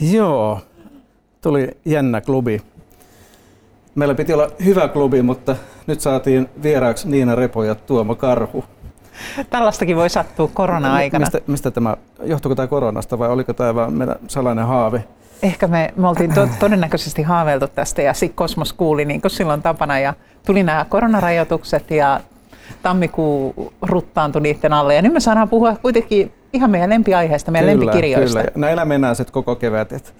Joo, tuli jännä klubi. Meillä piti olla hyvä klubi, mutta nyt saatiin vieraaksi Niina Repo ja Tuomo Karhu. Tällaistakin voi sattua korona-aikana. Mistä, mistä tämä, johtuiko tämä koronasta vai oliko tämä vain meidän salainen haave? Ehkä me, me oltiin to, todennäköisesti haaveiltu tästä ja sitten Kosmos kuuli niin kuin silloin tapana ja tuli nämä koronarajoitukset ja tammikuu ruttaantui niiden alle. Ja nyt me saadaan puhua kuitenkin ihan meidän lempiaiheesta, meidän kyllä, lempikirjoista. Kyllä, näillä mennään sitten koko kevät.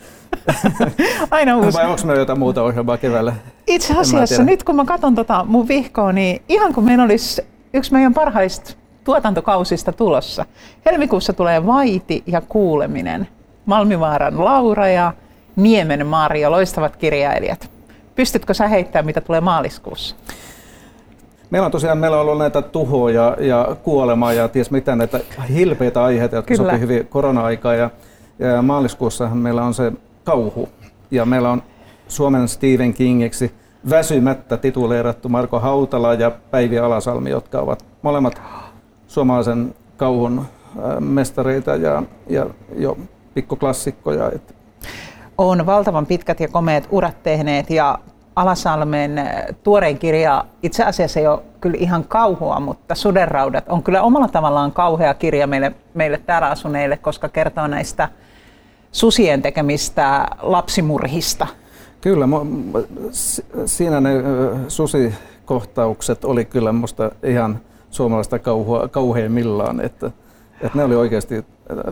Aina uusi. Vai onko meillä jotain muuta ohjelmaa keväällä? Itse asiassa nyt kun mä katson tota mun vihkoa, niin ihan kun meillä olisi yksi meidän parhaista tuotantokausista tulossa. Helmikuussa tulee Vaiti ja kuuleminen. Malmivaaran Laura ja Niemen Mario, loistavat kirjailijat. Pystytkö sä heittämään, mitä tulee maaliskuussa? Meillä on tosiaan meillä on ollut näitä tuhoja ja kuolemaa ja ties mitä näitä hilpeitä aiheita, jotka Kyllä. sopii hyvin korona-aikaan. Ja, ja maaliskuussahan meillä on se kauhu. Ja meillä on Suomen Stephen Kingiksi väsymättä tituleerattu Marko Hautala ja Päivi Alasalmi, jotka ovat molemmat suomalaisen kauhun mestareita ja, ja jo pikkuklassikkoja. On valtavan pitkät ja komeet urat tehneet ja Alasalmen tuorein kirja itse asiassa ei ole kyllä ihan kauhua, mutta Sudenraudat on kyllä omalla tavallaan kauhea kirja meille, meille täällä asuneille, koska kertoo näistä susien tekemistä lapsimurhista. Kyllä, siinä ne susikohtaukset oli kyllä minusta ihan suomalaista kauhua, kauheimmillaan, että, että ne oli oikeasti,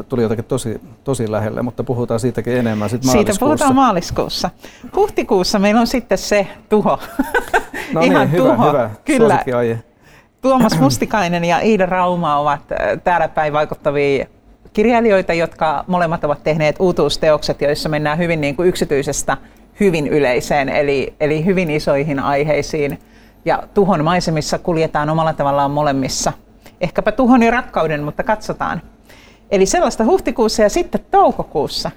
tuli jotakin tosi, tosi lähelle, mutta puhutaan siitäkin enemmän sitten Siitä puhutaan maaliskuussa. Huhtikuussa meillä on sitten se tuho. No niin, Ihan hyvä, tuho. hyvä. Kyllä. Tuomas Mustikainen ja Iida Rauma ovat täällä päin vaikuttavia kirjailijoita, jotka molemmat ovat tehneet uutuusteokset, joissa mennään hyvin niin kuin yksityisestä hyvin yleiseen, eli, eli hyvin isoihin aiheisiin. Ja tuhon maisemissa kuljetaan omalla tavallaan molemmissa. Ehkäpä tuhon ja rakkauden, mutta katsotaan. Eli sellaista huhtikuussa ja sitten toukokuussa.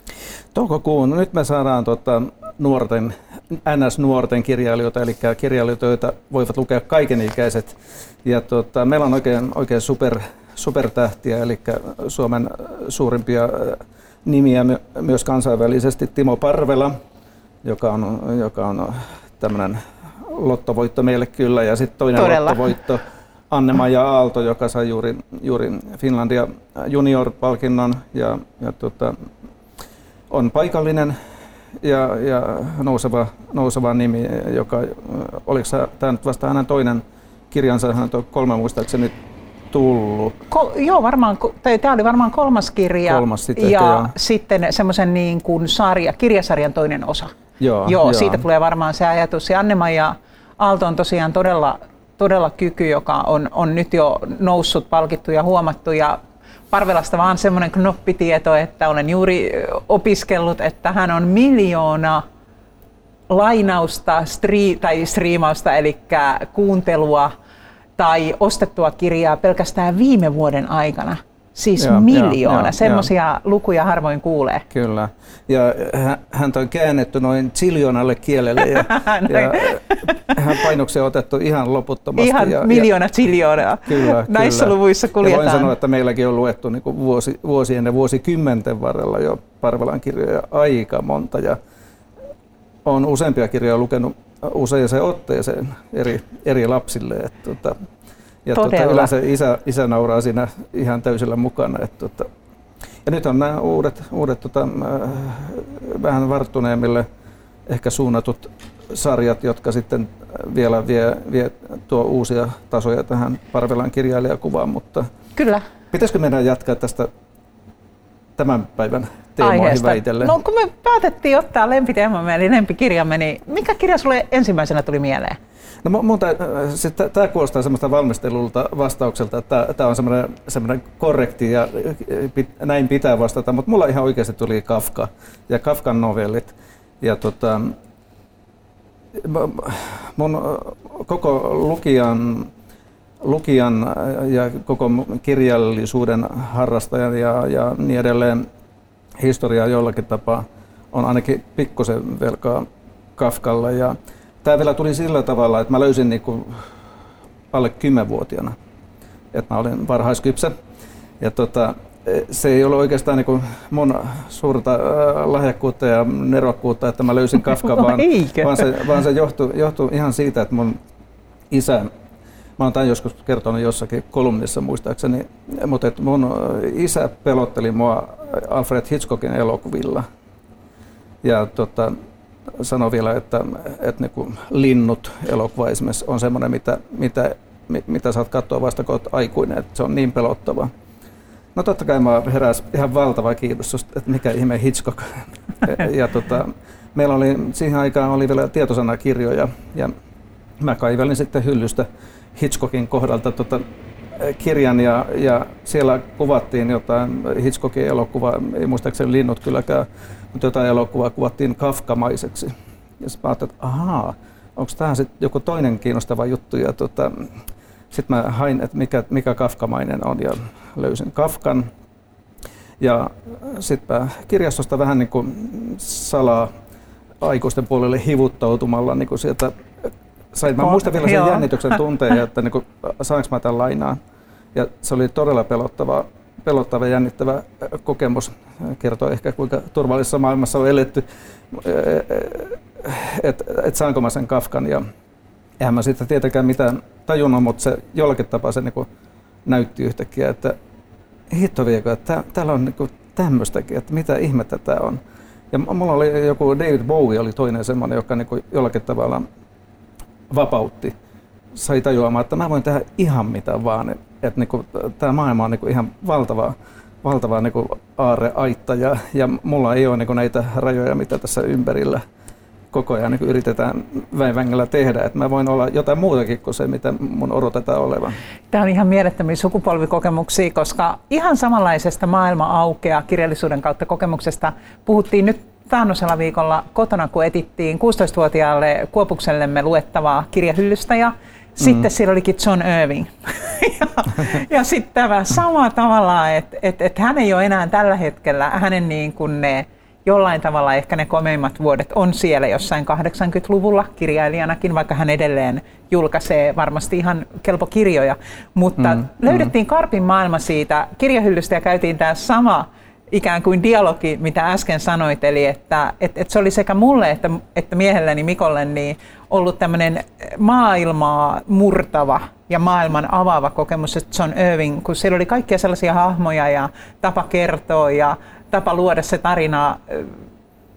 Toukokuun, no nyt me saadaan tuota, nuorten, NS-nuorten kirjailijoita, eli kirjailijoita, joita voivat lukea kaikenikäiset. Ja tuota, meillä on oikein, oikein super, supertähtiä, eli Suomen suurimpia nimiä myös kansainvälisesti. Timo Parvela, joka on, joka on tämmöinen lottovoitto meille kyllä, ja sitten toinen Todella. lottovoitto Anne-Maija Aalto, joka sai juuri, juuri Finlandia junior-palkinnon ja, ja tota, on paikallinen ja, ja nouseva, nouseva nimi, joka, oliko tämä nyt vasta hänen toinen kirjansa, hän on kolme muistaakseni tullut. Ko, joo, varmaan, tämä oli varmaan kolmas kirja kolmas sitten ja ehkä, sitten semmoisen niin kuin sarja, kirjasarjan toinen osa. Joo, joo, joo, siitä tulee varmaan se ajatus. Ja Anne-Maija Aalto on tosiaan todella, todella kyky, joka on, on nyt jo noussut, palkittu ja huomattu. Ja Parvelasta vaan semmoinen knoppitieto, että olen juuri opiskellut, että hän on miljoona lainausta stri, tai striimausta, eli kuuntelua tai ostettua kirjaa pelkästään viime vuoden aikana. Siis joo, miljoona. Semmoisia lukuja harvoin kuulee. Kyllä. Ja hän on käännetty noin ziljoonalle kielelle ja, ja hän painoksia otettu ihan loputtomasti. Ihan ja, miljoona ziljoonaa. Kyllä, Näissä kyllä. luvuissa kuljetaan. Ja voin sanoa, että meilläkin on luettu niin vuosi, vuosien ja vuosikymmenten varrella jo Parvelan kirjoja aika monta. Ja on useampia kirjoja lukenut useaseen otteeseen eri, eri lapsille. Että, ja tuota, yleensä isä, isä nauraa siinä ihan täysillä mukana. Että, tuota, ja nyt on nämä uudet, uudet tota, äh, vähän varttuneemmille ehkä suunnatut sarjat, jotka sitten vielä vie, vie tuo uusia tasoja tähän Parvelan kirjailijakuvaan, mutta Kyllä. pitäisikö meidän jatkaa tästä tämän päivän teemoihin Aiheesta. väitellen? No kun me päätettiin ottaa lempiteemamme eli lempikirjamme, niin mikä kirja sulle ensimmäisenä tuli mieleen? No, muuta, tämä kuulostaa semmoista valmistelulta vastaukselta, että tämä on semmoinen, semmoinen korrekti ja näin pitää vastata, mutta mulla ihan oikeasti tuli Kafka ja Kafkan novellit. Ja tota, mun koko lukijan, lukijan ja koko kirjallisuuden harrastajan ja, ja niin edelleen historiaa jollakin tapaa on ainakin pikkusen velkaa Kafkalle. Ja, Tämä vielä tuli sillä tavalla, että mä löysin niin kuin alle 10-vuotiaana, että mä olin varhaiskypsä. Ja tota, se ei ole oikeastaan niin mun suurta lahjakkuutta ja nerokkuutta, että mä löysin Kafka, vaan, vaan, se, vaan se johtui, johtui ihan siitä, että mun isä, mä oon tämän joskus kertonut jossakin kolumnissa muistaakseni, mutta että mun isä pelotteli mua Alfred Hitchcockin elokuvilla. Ja tota, sanoi vielä, että, että niin linnut elokuva esimerkiksi on semmoinen, mitä, mitä, mitä saat katsoa vasta kun olet aikuinen, että se on niin pelottava. No totta kai mä heräs ihan valtava kiinnostus, että mikä ihme Hitchcock. ja tota, meillä oli, siihen aikaan oli vielä tietosanakirjoja ja mä kaivelin sitten hyllystä Hitchcockin kohdalta tota, kirjan ja, ja siellä kuvattiin jotain Hitchcockin elokuvaa, ei muistaakseni linnut kylläkään, mutta jotain elokuvaa kuvattiin kafkamaiseksi. Ja sitten mä ajattelin, että ahaa, onko tämä sitten joku toinen kiinnostava juttu. Ja tota, sitten mä hain, että mikä, mikä kafkamainen on ja löysin Kafkan. Ja sitten kirjastosta vähän niin kuin salaa aikuisten puolelle hivuttautumalla niin kuin sieltä sain, mä muistan vielä sen jännityksen tunteen, että niin kuin, saanko mä tämän lainaan. Ja se oli todella pelottava, pelottava ja jännittävä kokemus. Kertoo ehkä kuinka turvallisessa maailmassa on eletty, että et saanko mä sen Kafkan. Ja eihän mä siitä tietenkään mitään tajunnut, mutta se jollakin tapaa se niin näytti yhtäkkiä, että hitto viekö, että täällä on niin tämmöistäkin, että mitä ihmettä tämä on. Ja mulla oli joku David Bowie oli toinen semmoinen, joka niin jollakin tavalla vapautti, sai tajuamaan, että mä voin tehdä ihan mitä vaan. Että et niinku, tämä maailma on niinku ihan valtava, valtava niinku aarreaitta ja, ja mulla ei ole niinku näitä rajoja, mitä tässä ympärillä koko ajan niin yritetään väinvängällä tehdä, että mä voin olla jotain muutakin kuin se, mitä mun odotetaan olevan. Tämä on ihan mielettömiä sukupolvikokemuksia, koska ihan samanlaisesta maailma aukeaa kirjallisuuden kautta kokemuksesta puhuttiin nyt taannoisella viikolla kotona, kun etittiin 16-vuotiaalle Kuopuksellemme luettavaa kirjahyllystä ja sitten mm. siellä olikin John Irving. ja ja sitten tämä sama tavalla, että et, et hän ei ole enää tällä hetkellä, hänen niin kuin ne jollain tavalla ehkä ne komeimmat vuodet on siellä jossain 80-luvulla kirjailijanakin, vaikka hän edelleen julkaisee varmasti ihan kelpo kirjoja. Mutta mm, löydettiin mm. Karpin maailma siitä kirjahyllystä ja käytiin tämä sama ikään kuin dialogi, mitä äsken sanoit, eli että, että, että se oli sekä mulle että, että miehelleni Mikolle niin ollut tämmöinen maailmaa murtava ja maailman avaava kokemus, että John Irving, kun siellä oli kaikkia sellaisia hahmoja ja tapa kertoa ja tapa luoda se tarina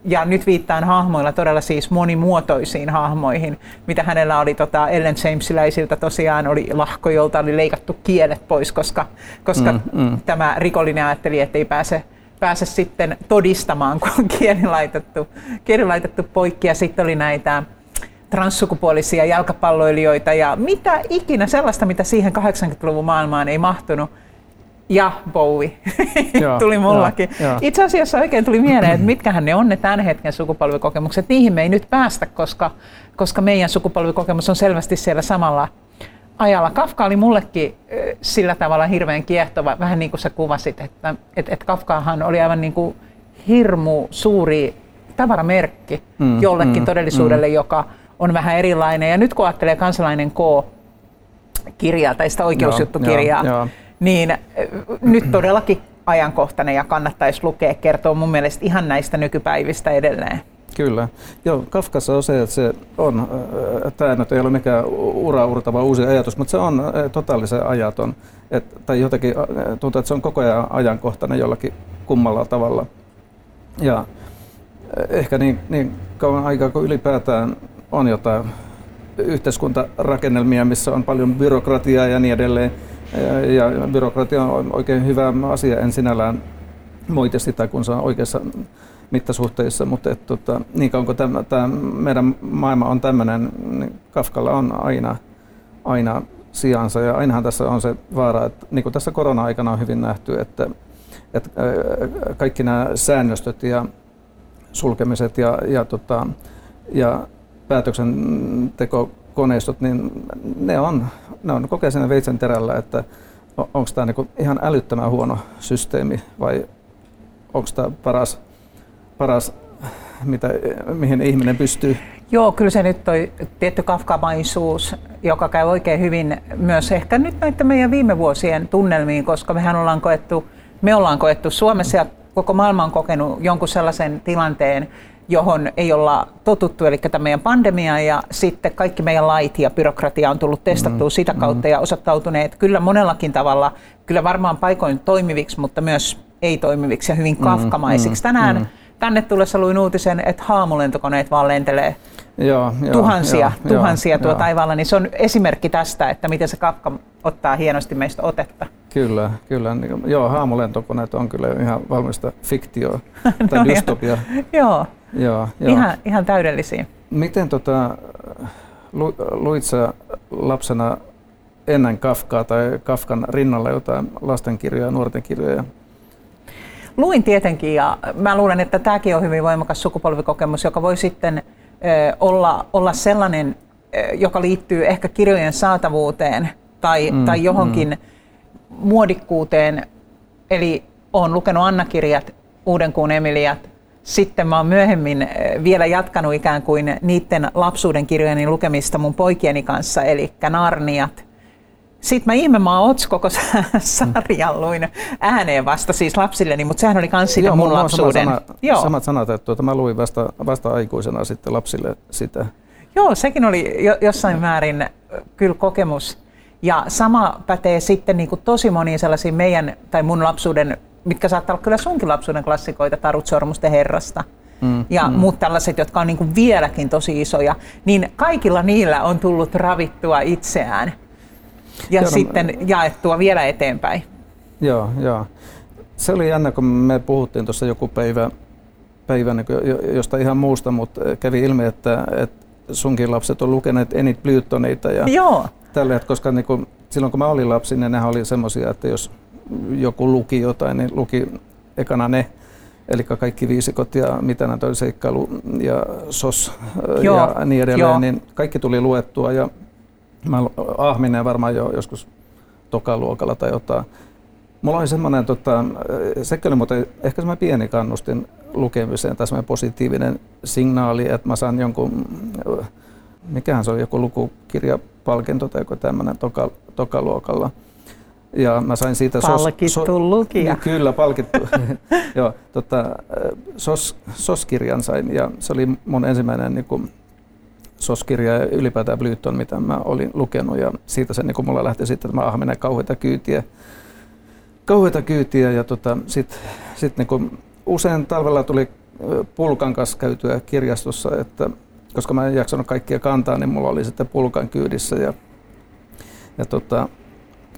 ja nyt viittaan hahmoilla todella siis monimuotoisiin hahmoihin, mitä hänellä oli tota Ellen Jamesiläisiltä tosiaan oli lahko, jolta oli leikattu kielet pois, koska, koska mm, mm. tämä rikollinen ajatteli, että ei pääse pääse sitten todistamaan, kun on kieli laitettu, kieli laitettu poikki. Ja sitten oli näitä transsukupuolisia jalkapalloilijoita ja mitä ikinä sellaista, mitä siihen 80-luvun maailmaan ei mahtunut. Ja Bowie joo, tuli mullakin. Joo, joo. Itse asiassa oikein tuli mieleen, että mitkähän ne on ne tämän hetken sukupolvikokemukset. Niihin me ei nyt päästä, koska, koska meidän sukupolvikokemus on selvästi siellä samalla ajalla. Kafka oli mullekin sillä tavalla hirveän kiehtova, vähän niin kuin sä kuvasit, että et, et Kafkaahan oli aivan niin kuin hirmu suuri tavaramerkki mm, jollekin mm, todellisuudelle, mm. joka on vähän erilainen. Ja nyt kun ajattelee kansalainen K, kirjaa tai sitä oikeusjuttukirjaa, joo, joo, niin nyt todellakin ajankohtainen ja kannattaisi lukea, kertoo mun mielestä ihan näistä nykypäivistä edelleen. Kyllä. Joo, Kafkassa on se, että se on, tämä nyt ei ole mikään uraurtava uusi ajatus, mutta se on totaalisen ajaton. Et, tai jotenkin tuntuu, että se on koko ajan ajankohtainen jollakin kummalla tavalla. Ja ehkä niin, niin kauan aikaa, kun ylipäätään on jotain yhteiskuntarakennelmia, missä on paljon byrokratiaa ja niin edelleen. Ja, ja byrokratia on oikein hyvä asia en sinällään moite sitä, kun se on oikeassa mittasuhteissa, mutta et, tota, niin kauan kuin tämä, tämä meidän maailma on tämmöinen, niin Kafkalla on aina, aina sijansa ja ainahan tässä on se vaara, että niin kuin tässä korona-aikana on hyvin nähty, että, että kaikki nämä säännöstöt ja sulkemiset ja, ja, tota, ja päätöksentekokoneistot, niin ne on, ne on kokee siinä veitsen terällä, että onko tämä niin ihan älyttömän huono systeemi vai onko tämä paras paras, mitä, mihin ihminen pystyy? Joo, kyllä se nyt toi tietty kafkamaisuus, joka käy oikein hyvin myös ehkä nyt näiden meidän viime vuosien tunnelmiin, koska mehän ollaan koettu me ollaan koettu Suomessa ja koko maailma on kokenut jonkun sellaisen tilanteen, johon ei olla totuttu, eli tämä meidän pandemia ja sitten kaikki meidän lait ja byrokratia on tullut testattua mm, sitä kautta mm. ja osoittautuneet kyllä monellakin tavalla, kyllä varmaan paikoin toimiviksi, mutta myös ei-toimiviksi ja hyvin mm, kafkamaisiksi. Mm, Tänään mm. Tänne tullessa luin uutisen, että haamulentokoneet vaan lentelee joo, joo, tuhansia, joo, tuhansia joo, tuo joo. taivaalla, niin se on esimerkki tästä, että miten se Kafka ottaa hienosti meistä otetta. Kyllä, kyllä. Niin, joo, haamulentokoneet on kyllä ihan valmista fiktioa tai no, dystopia. joo, joo, joo. Ihan, ihan täydellisiä. Miten tota, lu, luit sä lapsena ennen Kafkaa tai Kafkan rinnalla jotain lastenkirjoja ja nuorten kirjoja? Luin tietenkin ja mä luulen, että tämäkin on hyvin voimakas sukupolvikokemus, joka voi sitten olla, olla sellainen, joka liittyy ehkä kirjojen saatavuuteen tai, mm, tai johonkin mm. muodikkuuteen. Eli olen lukenut Anna-kirjat, Uudenkuun Emiliat. Sitten mä oon myöhemmin vielä jatkanut ikään kuin niiden lapsuuden kirjojeni lukemista mun poikieni kanssa, eli Narniat – sitten mä ihme mä koko sarjan luin ääneen vasta siis lapsilleni, mutta sehän oli myös sitä Joo, mun lapsuuden. Sama sana, Joo. Samat sanat, että tuota, mä luin vasta, vasta aikuisena sitten lapsille sitä. Joo, sekin oli jo, jossain määrin kyllä kokemus. Ja sama pätee sitten niin kuin tosi moniin sellaisiin meidän tai mun lapsuuden, mitkä saattaa olla kyllä sunkin lapsuuden klassikoita, Tarut Sormusten herrasta. Mm, ja mm. muut tällaiset, jotka on niin kuin vieläkin tosi isoja, niin kaikilla niillä on tullut ravittua itseään ja joo, no, sitten jaettua vielä eteenpäin. Joo, joo. Se oli jännä, kun me puhuttiin tuossa joku päivä, päivä niin josta ihan muusta, mutta kävi ilmi, että, että sunkin lapset on lukeneet Enid Blytoneita ja Joo. tälle, koska niin kuin, silloin kun mä olin lapsi, niin nehän oli semmoisia, että jos joku luki jotain, niin luki ekana ne, eli kaikki viisikot ja mitä näitä oli seikkailu ja sos Joo. ja niin edelleen, Joo. niin kaikki tuli luettua ja Mä ahminen varmaan jo joskus tokaluokalla tai jotain. Mulla oli semmoinen, tota, sekin oli muuten ehkä semmoinen pieni kannustin lukemiseen tai semmoinen positiivinen signaali, että mä saan jonkun, mikähän se oli, joku lukukirjapalkinto tai joku tämmöinen toka, tokaluokalla. Ja mä sain siitä... Palkittu sos, so, lukija. Kyllä, palkittu. Joo, tota, sos, SOS-kirjan sain ja se oli mun ensimmäinen niin kuin, soskirja ja ylipäätään Blyton, mitä mä olin lukenut. Ja siitä se niin mulla lähti sitten, että mä ahminen kauheita kyytiä. Kauheita kyytiä ja tota, sitten sit niin usein talvella tuli pulkan kanssa käytyä kirjastossa, että koska mä en jaksanut kaikkia kantaa, niin mulla oli sitten pulkan kyydissä. Ja, ja tota,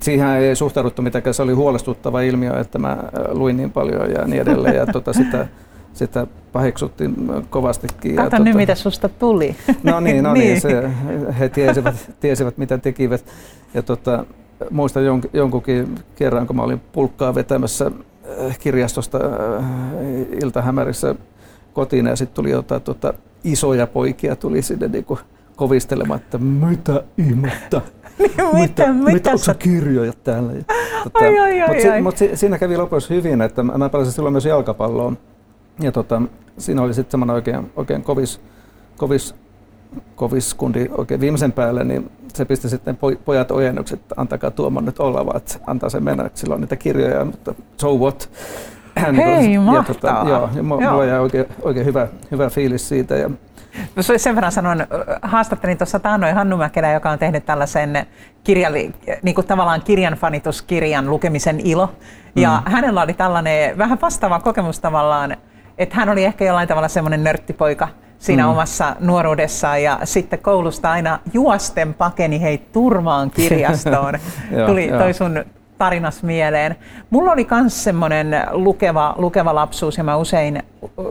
siihen ei suhtauduttu mitenkään, se oli huolestuttava ilmiö, että mä luin niin paljon ja niin edelleen. Ja tota, sitä, sitä paheksuttiin kovastikin. Kato ja, nyt, tota, mitä susta tuli. No niin, no niin, niin se, he tiesivät, tiesivät, mitä tekivät. Ja tota, muistan jon, jonkunkin kerran, kun mä olin pulkkaa vetämässä äh, kirjastosta äh, iltahämärissä kotiin ja sitten tuli jotain tota, isoja poikia tuli sinne niinku kovistelemaan, että mitä ihmettä. Niin, mitä, mitä, mitä, onko kirjoja täällä? Tota, mutta si, mut si, siinä kävi lopussa hyvin, että mä pelasin silloin myös jalkapalloon ja tota, siinä oli sitten semmoinen oikein, oikein kovis, kovis, kovis kundi oikein viimeisen päälle, niin se pisti sitten pojat ojennukset, että antakaa Tuomon nyt olla, vaan että antaa sen mennä, että silloin niitä kirjoja, mutta so what. Hei, niin ja, tota, joo, ja mulla jäi oikein, oikein hyvä, hyvä fiilis siitä. Ja, No sen verran sanon, haastattelin tuossa taannoin Hannu Mäkelä, joka on tehnyt tällaisen kirjali, niin kuin tavallaan kirjanfanituskirjan lukemisen ilo. Ja mm. hänellä oli tällainen vähän vastaava kokemus tavallaan että hän oli ehkä jollain tavalla semmoinen nörttipoika siinä mm. omassa nuoruudessaan ja sitten koulusta aina juosten pakeni hei turvaan kirjastoon. Tuli toi sun tarinas mieleen. Mulla oli myös semmoinen lukeva, lukeva lapsuus ja mä usein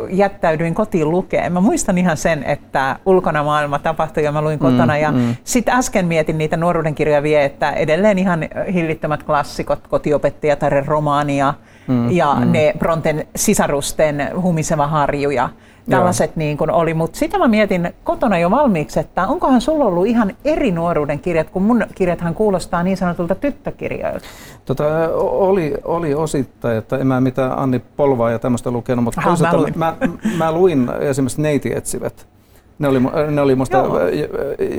jättäydyin kotiin lukeen. Mä muistan ihan sen, että ulkona maailma tapahtui ja mä luin kotona. Mm, ja mm. sitten äsken mietin niitä nuoruuden kirjoja vielä, että edelleen ihan hillittömät klassikot, kotiopettajataren romaania, mm, ja mm. ne Bronten sisarusten humiseva harju ja tällaiset Joo. niin kuin oli. Mutta sitä mä mietin kotona jo valmiiksi, että onkohan sulla ollut ihan eri nuoruuden kirjat, kun mun kirjathan kuulostaa niin sanotulta tyttökirjoilta. Tota, oli, oli osittain, että en mä mitään Anni Polvaa ja tämmöistä lukenut, mutta Aha, mä, luin. Mä, mä luin esimerkiksi Neiti etsivät. Ne oli, ne oli musta Joo.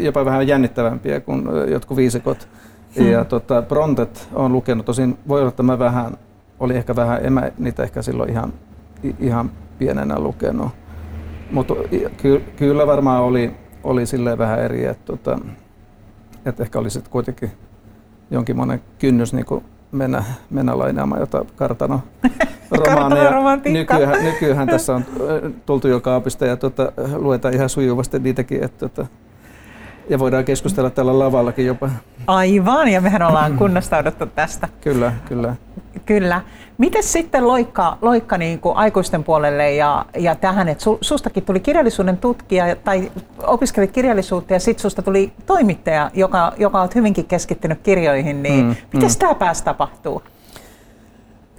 jopa vähän jännittävämpiä kuin jotkut viisikot. Hmm. Ja tota, Brontet on lukenut, tosin voi olla, että mä vähän oli ehkä vähän, en mä niitä ehkä silloin ihan, ihan pienenä lukenut. Mutta ky, kyllä varmaan oli, oli silleen vähän eri, että, tota, että ehkä oli sitten kuitenkin jonkinmoinen kynnys niin mennä, mennä lainaamaan jotain kartano romaania. Nykyään, nykyään tässä on tultu jo kaapista ja tota, luetaan ihan sujuvasti niitäkin. Että, tota, ja voidaan keskustella tällä lavallakin jopa. Aivan, ja mehän ollaan kunnostauduttu tästä. Kyllä, kyllä. Kyllä. Miten sitten loikka, loikka niin kuin aikuisten puolelle ja, ja tähän, että su, sustakin tuli kirjallisuuden tutkija tai opiskelit kirjallisuutta ja sitten susta tuli toimittaja, joka, joka on hyvinkin keskittynyt kirjoihin, niin mm, miten mm. tämä pääsi tapahtuu?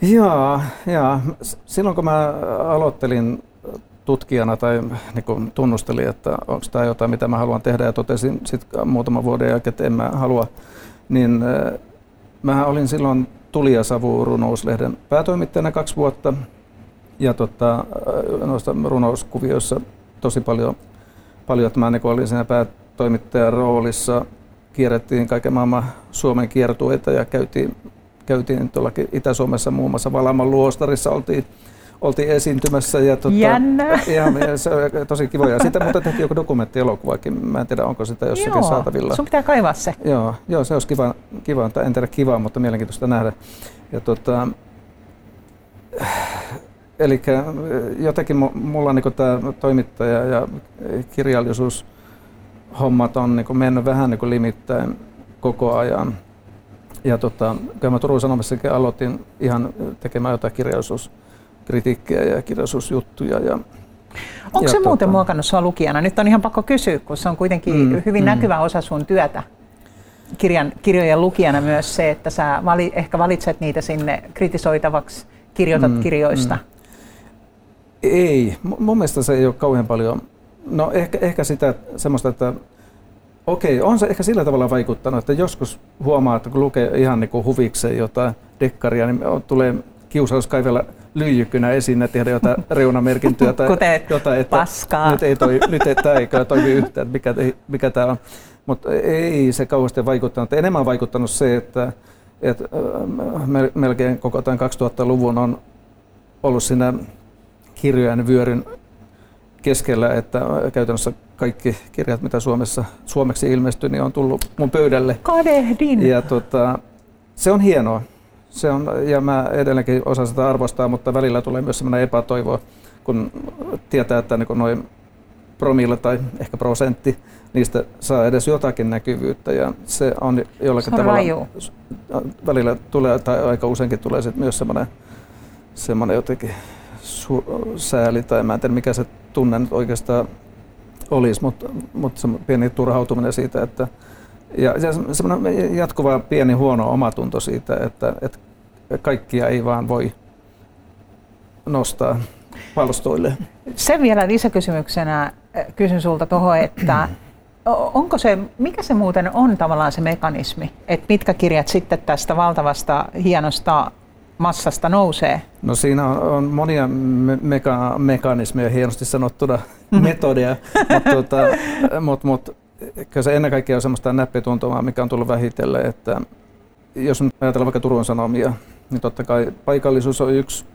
Joo, joo. Silloin kun mä aloittelin tutkijana tai niin tunnustelin, että onko tämä jotain, mitä mä haluan tehdä ja totesin sitten muutaman vuoden jälkeen, että en mä halua, niin äh, mä olin silloin Tuli ja Savu runouslehden päätoimittajana kaksi vuotta ja tota, äh, noista runouskuvioissa tosi paljon, paljon että mä niin olin siinä päätoimittajan roolissa, kierrettiin kaiken maailman Suomen kiertueita ja käytiin, käytiin tuollakin Itä-Suomessa muun muassa Valaman luostarissa oltiin oltiin esiintymässä. Ja tota, Jännä. Ja se on tosi kiva. Ja siitä muuten tehtiin joku dokumenttielokuvakin. Mä en tiedä, onko sitä jossakin joo, saatavilla. sun pitää kaivaa se. Joo, joo se olisi kiva, kiva en tiedä kivaa, mutta mielenkiintoista nähdä. Ja tota, eli jotenkin mulla niin tämä toimittaja ja kirjallisuus hommat on niin mennyt vähän niin limittäin koko ajan. Ja tota, kyllä mä Turun Sanomissakin aloitin ihan tekemään jotain kirjallisuus kritiikkiä ja kirjallisuusjuttuja. Ja, Onko ja se tota... muuten muokannut sinua lukijana? Nyt on ihan pakko kysyä, kun se on kuitenkin mm, hyvin mm. näkyvä osa sun työtä kirjan, kirjojen lukijana myös se, että sä vali, ehkä valitset niitä sinne kritisoitavaksi, kirjoitat mm, kirjoista. Mm. Ei, mun mielestä se ei ole kauhean paljon, no ehkä, ehkä sitä semmoista, että okei, on se ehkä sillä tavalla vaikuttanut, että joskus huomaa, että kun lukee ihan niin kuin huvikseen jotain dekkaria, niin tulee kiusaus kaivella lyijykynä esiin ja tehdä jotain reunamerkintöjä tai jotain, että paskaa. nyt ei, toi, nyt ei, tämä ei toimi yhtään, mikä, mikä tämä on. Mutta ei se kauheasti vaikuttanut. Enemmän on vaikuttanut se, että, että melkein koko tämän 2000-luvun on ollut siinä kirjojen vyöryn keskellä, että käytännössä kaikki kirjat, mitä Suomessa, suomeksi ilmestyi, niin on tullut mun pöydälle. Kadehdin! Ja tota, se on hienoa se on, ja mä edelleenkin osaan sitä arvostaa, mutta välillä tulee myös sellainen epätoivo, kun tietää, että niin noin promille tai ehkä prosentti niistä saa edes jotakin näkyvyyttä ja se on jollakin se on tavalla raju. välillä tulee tai aika useinkin tulee sit myös semmoinen, semmoinen jotenkin su- sääli tai mä en tiedä mikä se tunne nyt oikeastaan olisi, mutta, mutta se pieni turhautuminen siitä, että ja semmoinen jatkuva pieni huono omatunto siitä, että, että kaikkia ei vaan voi nostaa palstoille. Sen vielä lisäkysymyksenä äh, kysyn sulta tuohon, että onko se, mikä se muuten on tavallaan se mekanismi, että mitkä kirjat sitten tästä valtavasta hienosta massasta nousee? No siinä on, on monia me- meka- mekanismeja, hienosti sanottuna metodeja, mutta tuota, mut, mut, kyllä se ennen kaikkea on semmoista näppituntumaa, mikä on tullut vähitellen, että jos nyt ajatellaan vaikka Turun Sanomia, niin totta kai paikallisuus on yksi,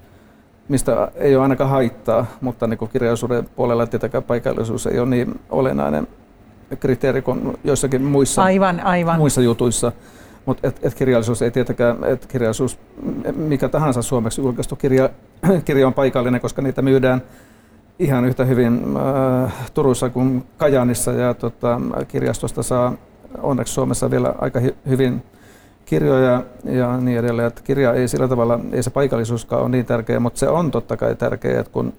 mistä ei ole ainakaan haittaa, mutta niin kuin kirjallisuuden puolella tietenkään paikallisuus ei ole niin olennainen kriteeri kuin joissakin muissa, aivan, aivan. muissa jutuissa. Mutta et, et kirjallisuus ei tietenkään, et kirjallisuus, mikä tahansa suomeksi julkaistu kirja, kirja on paikallinen, koska niitä myydään ihan yhtä hyvin äh, Turussa kuin Kajanissa ja tota, kirjastosta saa onneksi Suomessa vielä aika hy, hyvin kirjoja ja niin edelleen. Että kirja ei sillä tavalla, ei se paikallisuuskaan ole niin tärkeä, mutta se on totta kai tärkeä, että kun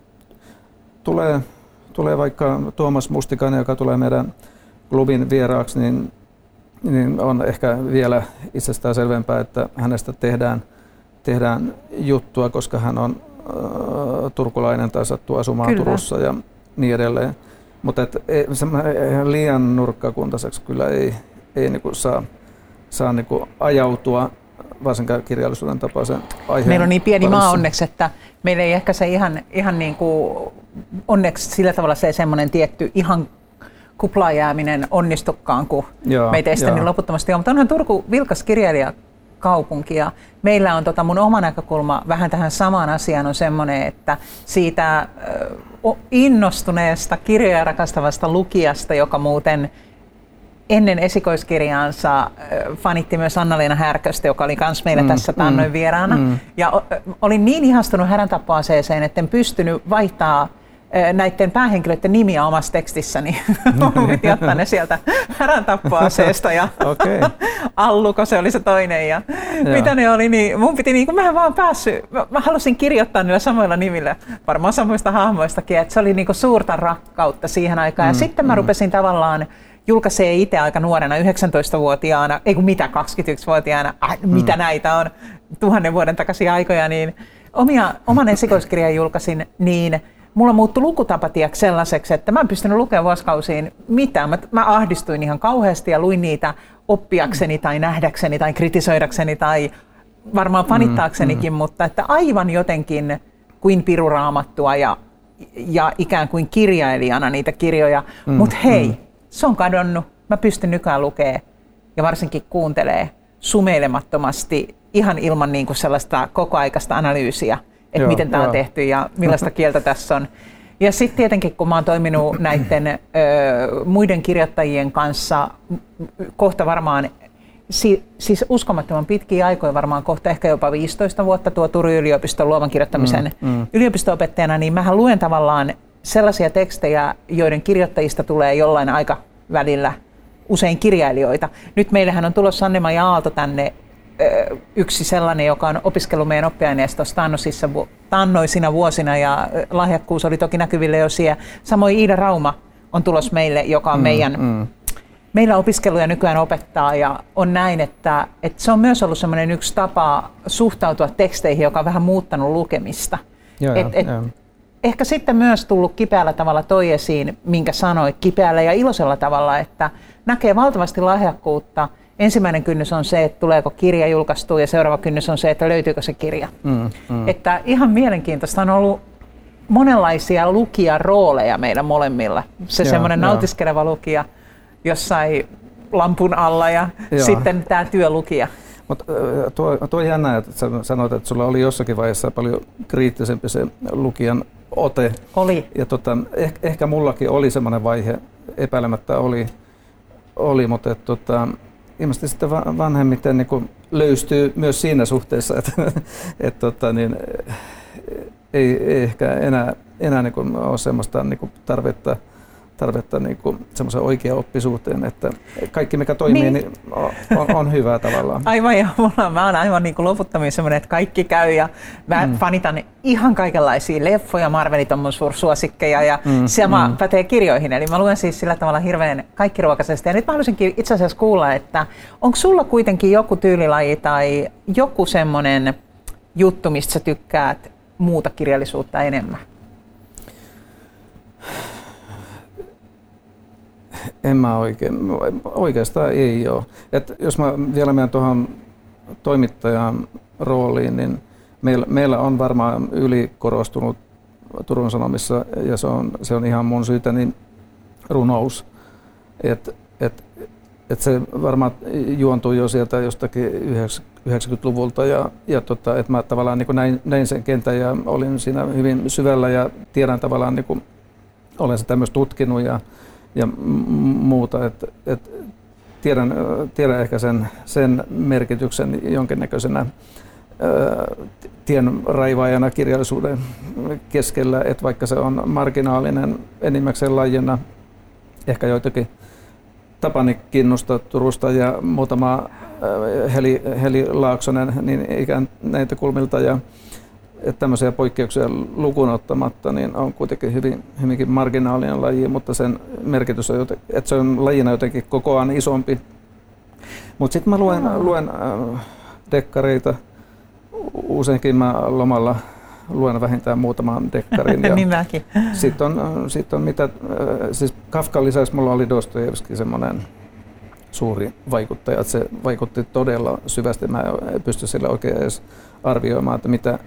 tulee, tulee vaikka Tuomas Mustikainen, joka tulee meidän klubin vieraaksi, niin, niin on ehkä vielä itsestään selvempää, että hänestä tehdään, tehdään juttua, koska hän on turkulainen tai sattuu asumaan kyllä. Turussa ja niin edelleen. Mutta liian nurkkakuntaiseksi kyllä ei, ei niinku saa saa niin kuin ajautua varsinkaan kirjallisuuden tapaisen aiheen Meillä on niin pieni parissa. maa onneksi, että meillä ei ehkä se ihan, ihan niin kuin, onneksi sillä tavalla se semmoinen tietty ihan kuplajääminen onnistukaan, kun joo, meitä estä niin loputtomasti on. Mutta onhan Turku vilkas kirjailija kaupunkia. Meillä on tota mun oma näkökulma vähän tähän samaan asiaan on semmoinen, että siitä innostuneesta kirjoja rakastavasta lukijasta, joka muuten ennen esikoiskirjaansa fanitti myös Anna-Leena Härköstä, joka oli myös meillä mm, tässä tannoin mm, vieraana. Mm. Ja olin niin ihastunut häräntapoaseeseen, että en pystynyt vaihtaa näiden päähenkilöiden nimiä omassa tekstissäni. Piti ottaa ne sieltä häräntapoaseesta ja okay. Alluko se oli se toinen. Ja mitä ne oli, niin mun piti, niin kun mä vaan päässyt, mä, mä halusin kirjoittaa niillä samoilla nimillä, varmaan samoista hahmoistakin, että se oli niin suurta rakkautta siihen aikaan. Mm, ja sitten mä mm. rupesin tavallaan julkaisee itse aika nuorena, 19-vuotiaana, ei kun mitä, 21-vuotiaana, äh, mm. mitä näitä on, tuhannen vuoden takaisin aikoja, niin omia, oman esikoiskirjan julkaisin, niin mulla muuttui lukutapatiaksi sellaiseksi, että mä en pystynyt lukemaan vuosikausiin mitään. Mä, mä ahdistuin ihan kauheasti ja luin niitä oppiakseni tai nähdäkseni tai kritisoidakseni tai varmaan fanittaaksenikin, mm, mm. mutta että aivan jotenkin kuin piruraamattua ja, ja ikään kuin kirjailijana niitä kirjoja. Mm, mutta hei, mm se on kadonnut. Mä pystyn nykyään lukemaan ja varsinkin kuuntelee sumeilemattomasti ihan ilman niin kuin sellaista kokoaikaista analyysiä, että miten tämä on tehty ja millaista kieltä tässä on. Ja sitten tietenkin, kun mä oon toiminut näiden ö, muiden kirjoittajien kanssa kohta varmaan, si, siis uskomattoman pitkiä aikoja, varmaan kohta ehkä jopa 15 vuotta tuo Turun yliopiston luovan kirjoittamisen mm, mm. yliopisto-opettajana, niin mähän luen tavallaan sellaisia tekstejä, joiden kirjoittajista tulee jollain aika välillä usein kirjailijoita. Nyt meillähän on tulossa Anne ja Aalto tänne yksi sellainen, joka on opiskellut meidän oppiaineistossa tannoisina vuosina ja lahjakkuus oli toki näkyville jo siellä. Samoin Iida Rauma on tulos meille, joka on mm, meidän, mm. meillä opiskeluja nykyään opettaa ja on näin, että, että se on myös ollut semmoinen yksi tapa suhtautua teksteihin, joka on vähän muuttanut lukemista. Joo, et, et, ehkä sitten myös tullut kipeällä tavalla toi esiin, minkä sanoit, kipeällä ja iloisella tavalla, että näkee valtavasti lahjakkuutta. Ensimmäinen kynnys on se, että tuleeko kirja julkaistua ja seuraava kynnys on se, että löytyykö se kirja. Mm, mm. Että ihan mielenkiintoista on ollut monenlaisia lukijarooleja meidän molemmilla. Se semmoinen nautiskeleva lukija jossain lampun alla ja joo. sitten tämä työlukija. Mutta tuo, tuo on jännä, että sanoit, että sulla oli jossakin vaiheessa paljon kriittisempi se lukijan ote. Oli. Ja tota, eh, ehkä mullakin oli semmoinen vaihe, epäilemättä oli, oli mutta et, tota, ilmeisesti sitten vanhemmiten niin löystyy myös siinä suhteessa, että et, tota, niin, ei, ei ehkä enää, enää niin ole semmoista niin tarvetta tarvetta niin kuin semmoisen oikea-oppisuuteen, että kaikki mikä toimii niin. Niin on, on hyvää tavallaan. Aivan ja mulla, mä oon aivan niin loputtomiin semmoinen, että kaikki käy ja mä mm. fanitan ihan kaikenlaisia leffoja, Marvelit on mun suosikkeja ja mm. sama mm. pätee kirjoihin. Eli mä luen siis sillä tavalla hirveän kaikkiruokaisesti. Ja nyt mä haluaisinkin itse asiassa kuulla, että onko sulla kuitenkin joku tyylilaji tai joku semmoinen juttu, mistä sä tykkäät muuta kirjallisuutta enemmän? En mä oikein, oikeastaan ei ole. Et jos mä vielä menen tuohon toimittajan rooliin, niin meillä, meillä on varmaan ylikorostunut Turun Sanomissa, ja se on, se on ihan mun syytä, niin runous. Et, et, et se varmaan juontuu jo sieltä jostakin 90-luvulta ja, ja tota, että mä tavallaan niin näin, näin sen kentän ja olin siinä hyvin syvällä ja tiedän tavallaan, niin kuin, olen sitä myös tutkinut ja, ja muuta. Et, et tiedän, tiedän ehkä sen, sen merkityksen jonkinnäköisenä tien raivaajana kirjallisuuden keskellä, että vaikka se on marginaalinen enimmäkseen lajina, ehkä joitakin Tapani Kinnusta Turusta ja muutama Heli, Heli Laaksonen, niin ikään näitä kulmilta ja että tämmöisiä poikkeuksia lukuun ottamatta, niin on kuitenkin hyvin, hyvinkin marginaalinen laji, mutta sen merkitys on, joten, että se on lajina jotenkin kokoaan isompi. Mutta sitten mä luen, no. luen äh, dekkareita. Useinkin mä lomalla luen vähintään muutaman dekkarin. Ja niin Sitten on, sit on mitä, äh, siis Kafkan lisäksi mulla oli Dostojevski semmoinen suuri vaikuttaja, että se vaikutti todella syvästi. Mä en pysty sille oikein edes arvioimaan, että mitä,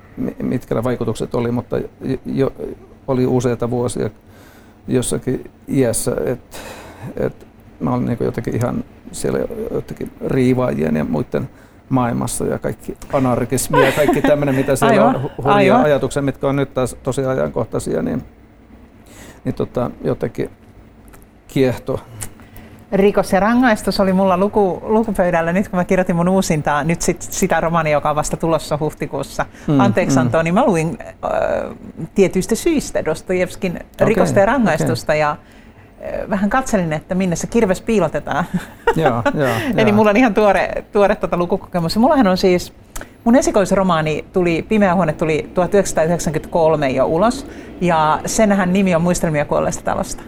mitkä ne vaikutukset oli, mutta jo, oli useita vuosia jossakin iässä, että et mä olin niin jotenkin ihan siellä jotenkin riivaajien ja muiden maailmassa ja kaikki anarkismi ja kaikki tämmöinen, mitä siellä aivan, on, hurjia ajatuksia, mitkä on nyt taas tosi ajankohtaisia, niin, niin tota, jotenkin kiehto. Rikos ja rangaistus oli mulla luku, lukupöydällä nyt, kun mä kirjoitin mun uusintaa, nyt sit, sitä romania, joka on vasta tulossa huhtikuussa. Mm, Anteeksi mm. niin mä luin äh, tietyistä syistä Dostojevskin okay, rikosta ja rangaistusta okay. ja äh, vähän katselin, että minne se kirves piilotetaan. Joo, joo, Eli mulla on ihan tuore, tuore tota lukukokemus. Mullahan on siis, mun esikoisromaani tuli, Pimeä huone tuli 1993 jo ulos ja senhän nimi on Muistelmia kuolleesta talosta.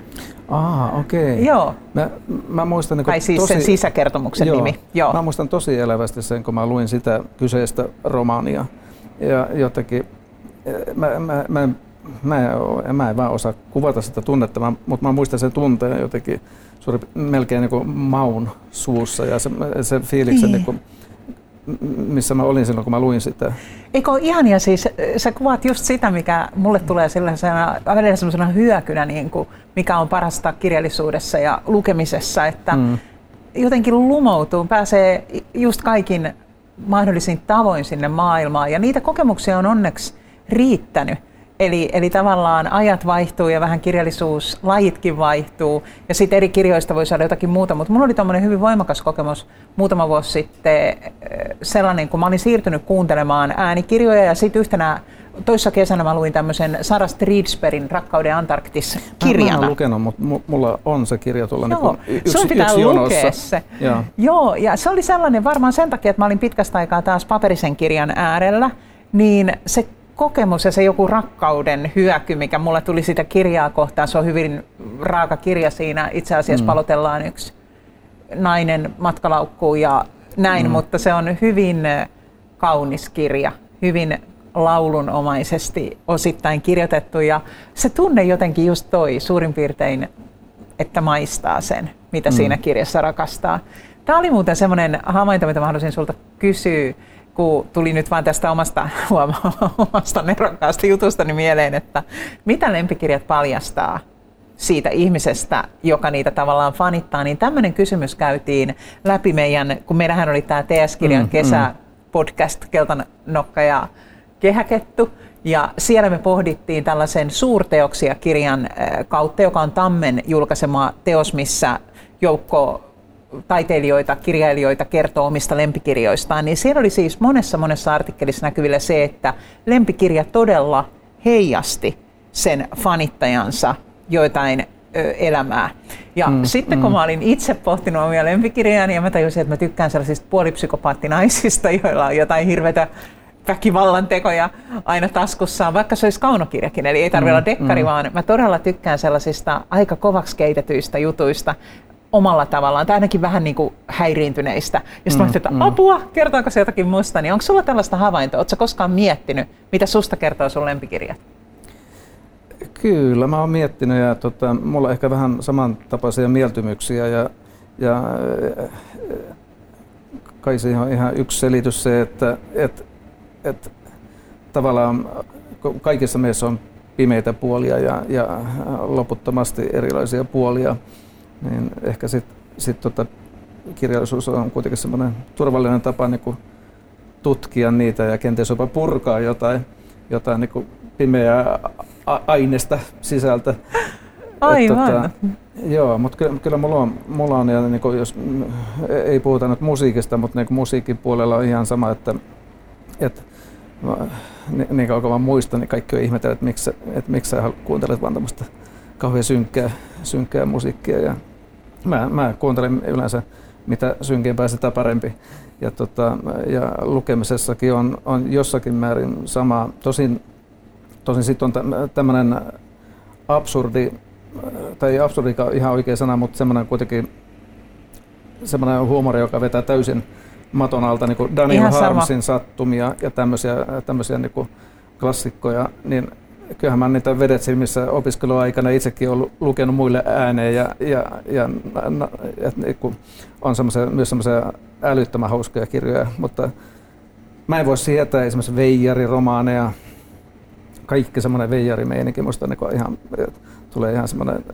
Ah, okei. Okay. Joo. Mä, mä muistan, niin tai siis tosi, sen sisäkertomuksen joo, nimi. Joo. Mä muistan tosi elävästi sen, kun mä luin sitä kyseistä romaania. Ja jotenkin, eh, mä, mä, mä, mä, en, mä en vaan osaa kuvata sitä tunnetta, mutta mä muistan sen tunteen jotenkin suuri, melkein niin kuin maun suussa ja se, se fiiliksen niin. Niin kuin, missä mä olin silloin, kun mä luin sitä. Eikö ole ihania siis, sä kuvaat just sitä, mikä mulle tulee sellaisena, välillä sellaisena hyökynä, niin kuin, mikä on parasta kirjallisuudessa ja lukemisessa, että mm. jotenkin lumoutuu, pääsee just kaikin mahdollisin tavoin sinne maailmaan ja niitä kokemuksia on onneksi riittänyt. Eli, eli tavallaan ajat vaihtuu ja vähän kirjallisuus, lajitkin vaihtuu ja sitten eri kirjoista voi saada jotakin muuta. Mutta minulla oli tämmöinen hyvin voimakas kokemus muutama vuosi sitten eh, sellainen, kun mä olin siirtynyt kuuntelemaan äänikirjoja ja sitten yhtenä toissa kesänä mä luin tämmöisen Sara Stridsbergin Rakkauden Antarktis kirjana. Mä en ole lukenut, mutta mulla on se kirja tuolla Joo, niin yksi, sun pitää yksi lukea se. Joo. Joo, ja se oli sellainen varmaan sen takia, että mä olin pitkästä aikaa taas paperisen kirjan äärellä, niin se kokemus ja se joku rakkauden hyöky, mikä mulle tuli sitä kirjaa kohtaan, se on hyvin raaka kirja siinä. Itse asiassa mm. palotellaan yksi nainen matkalaukkuun ja näin, mm. mutta se on hyvin kaunis kirja, hyvin laulunomaisesti osittain kirjoitettu ja se tunne jotenkin just toi suurin piirtein, että maistaa sen, mitä mm. siinä kirjassa rakastaa. Tämä oli muuten semmoinen havainto, mitä mä haluaisin sulta kysyä kun tuli nyt vain tästä omasta, omasta nerokkaasta jutustani mieleen, että mitä lempikirjat paljastaa siitä ihmisestä, joka niitä tavallaan fanittaa, niin tämmöinen kysymys käytiin läpi meidän, kun meillähän oli tämä TS-kirjan mm, kesä mm. podcast Keltan nokka ja kehäkettu, ja siellä me pohdittiin tällaisen suurteoksia kirjan kautta, joka on Tammen julkaisema teos, missä joukko taiteilijoita, kirjailijoita kertoo omista lempikirjoistaan, niin siellä oli siis monessa monessa artikkelissa näkyvillä se, että lempikirja todella heijasti sen fanittajansa joitain elämää. Ja mm, sitten kun mm. mä olin itse pohtinut omia lempikirjojani ja mä tajusin, että mä tykkään sellaisista puolipsykopaattinaisista, joilla on jotain hirveätä väkivallan tekoja aina taskussaan, vaikka se olisi kaunokirjakin, eli ei tarvitse mm, olla dekkari, mm. vaan mä todella tykkään sellaisista aika kovaksi keitetyistä jutuista, omalla tavallaan, tai ainakin vähän niin kuin häiriintyneistä. Ja sitten mm, että mm. apua, kertooko se jotakin musta, niin onko sulla tällaista havaintoa? Oletko koskaan miettinyt, mitä susta kertoo sun lempikirjat? Kyllä, mä oon miettinyt ja tota, mulla on ehkä vähän samantapaisia mieltymyksiä ja, ja kai siihen on ihan yksi selitys se, että et, et, tavallaan kaikissa meissä on pimeitä puolia ja, ja loputtomasti erilaisia puolia niin ehkä sitten sit tota, kirjallisuus on kuitenkin semmoinen turvallinen tapa niin kuin tutkia niitä ja kenties jopa purkaa jotain, jotain niin kuin pimeää aineesta sisältä. Aivan. tota, joo, mutta kyllä, kyllä mulla on, mulla on ja niin kuin jos ei puhuta nyt musiikista, mutta niin musiikin puolella on ihan sama, että, että niin, niin kauan kuin mä muistan, niin kaikki on ihmetellyt, että miksi, että miksi sä kuuntelet vaan tämmöistä kauhean synkkää, synkkää musiikkia. Ja mä, mä kuuntelen yleensä mitä synkeämpää sitä parempi. Ja, tota, ja lukemisessakin on, on jossakin määrin sama. Tosin, tosin sitten on tämmöinen absurdi, tai absurdi ihan oikea sana, mutta semmoinen kuitenkin semmoinen huumori, joka vetää täysin maton alta, niin kuin Daniel Harmsin sattumia ja tämmöisiä, tämmöisiä niin kuin klassikkoja, niin kyllähän mä niitä vedet silmissä opiskeluaikana itsekin olen lukenut muille ääneen ja, ja, ja, ja niin on semmoisia, myös semmoisia älyttömän hauskoja kirjoja, mutta mä en voi sietää esimerkiksi veijariromaaneja, kaikki semmoinen veijarimeininki musta niin ihan, tulee ihan semmoinen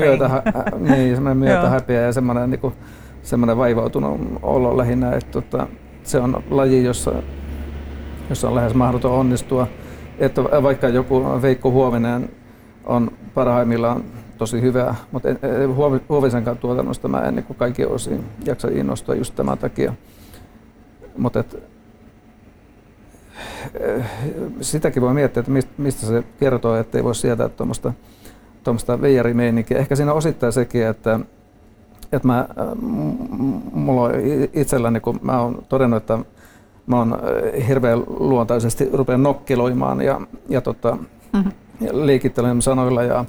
myötä, niin, semmoinen myötähäpiä ja semmoinen, niin kuin, semmoinen vaivautunut olo lähinnä, että tota, se on laji, jossa, jossa on lähes mahdoton onnistua. Että vaikka joku Veikko Huovinen on parhaimmillaan tosi hyvä, mutta Huovisen tuotannosta mä en niin kaikki osin jaksa innostua just tämän takia. Mutta eh, sitäkin voi miettiä, että mistä se kertoo, ettei voi sietää tuommoista tuommoista veijarimeininkiä. Ehkä siinä osittain sekin, että, että mä, äh, mulla on itselläni, kun mä oon todennut, että mä oon äh, hirveän luontaisesti rupean nokkeloimaan ja, ja tota, mm-hmm. liikittelen sanoilla ja,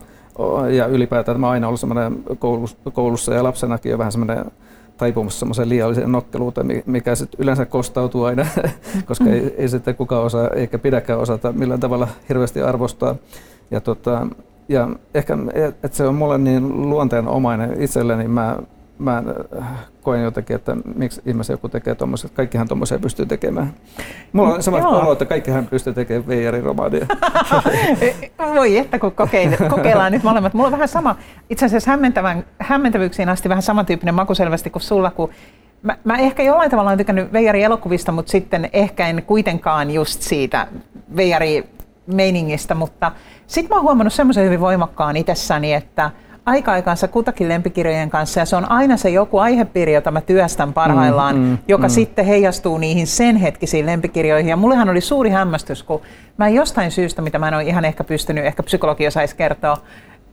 ja ylipäätään mä oon aina ollut semmoinen koulussa, koulussa ja lapsenakin jo vähän semmoinen taipumus semmoiseen liialliseen nokkeluuteen, mikä sitten yleensä kostautuu aina, koska ei, ei sitten kukaan osaa eikä pidäkään osata millään tavalla hirveästi arvostaa. Ja tota, ja ehkä, että se on mulle niin luonteenomainen itselleni, mä, mä koen jotenkin, että miksi ihmisiä joku tekee tuommoiset, kaikkihan tuommoisia pystyy tekemään. Mulla on sama olo, että kaikkihan pystyy tekemään VR-romaadia. Voi että kun kokeillaan nyt molemmat. Mulla on vähän sama, itse asiassa hämmentävän, hämmentävyyksiin asti vähän samantyyppinen maku selvästi kuin sulla, kun Mä, mä ehkä jollain tavalla olen tykännyt VR-elokuvista, mutta sitten ehkä en kuitenkaan just siitä VR meiningistä, mutta sitten mä oon huomannut semmoisen hyvin voimakkaan itsessäni, että aika-aikansa kutakin lempikirjojen kanssa, ja se on aina se joku aihepiiri, jota mä työstän parhaillaan, mm, mm, joka mm. sitten heijastuu niihin sen hetkisiin lempikirjoihin. Ja mullehan oli suuri hämmästys, kun mä en jostain syystä, mitä mä en ole ihan ehkä pystynyt, ehkä psykologi osaisi kertoa,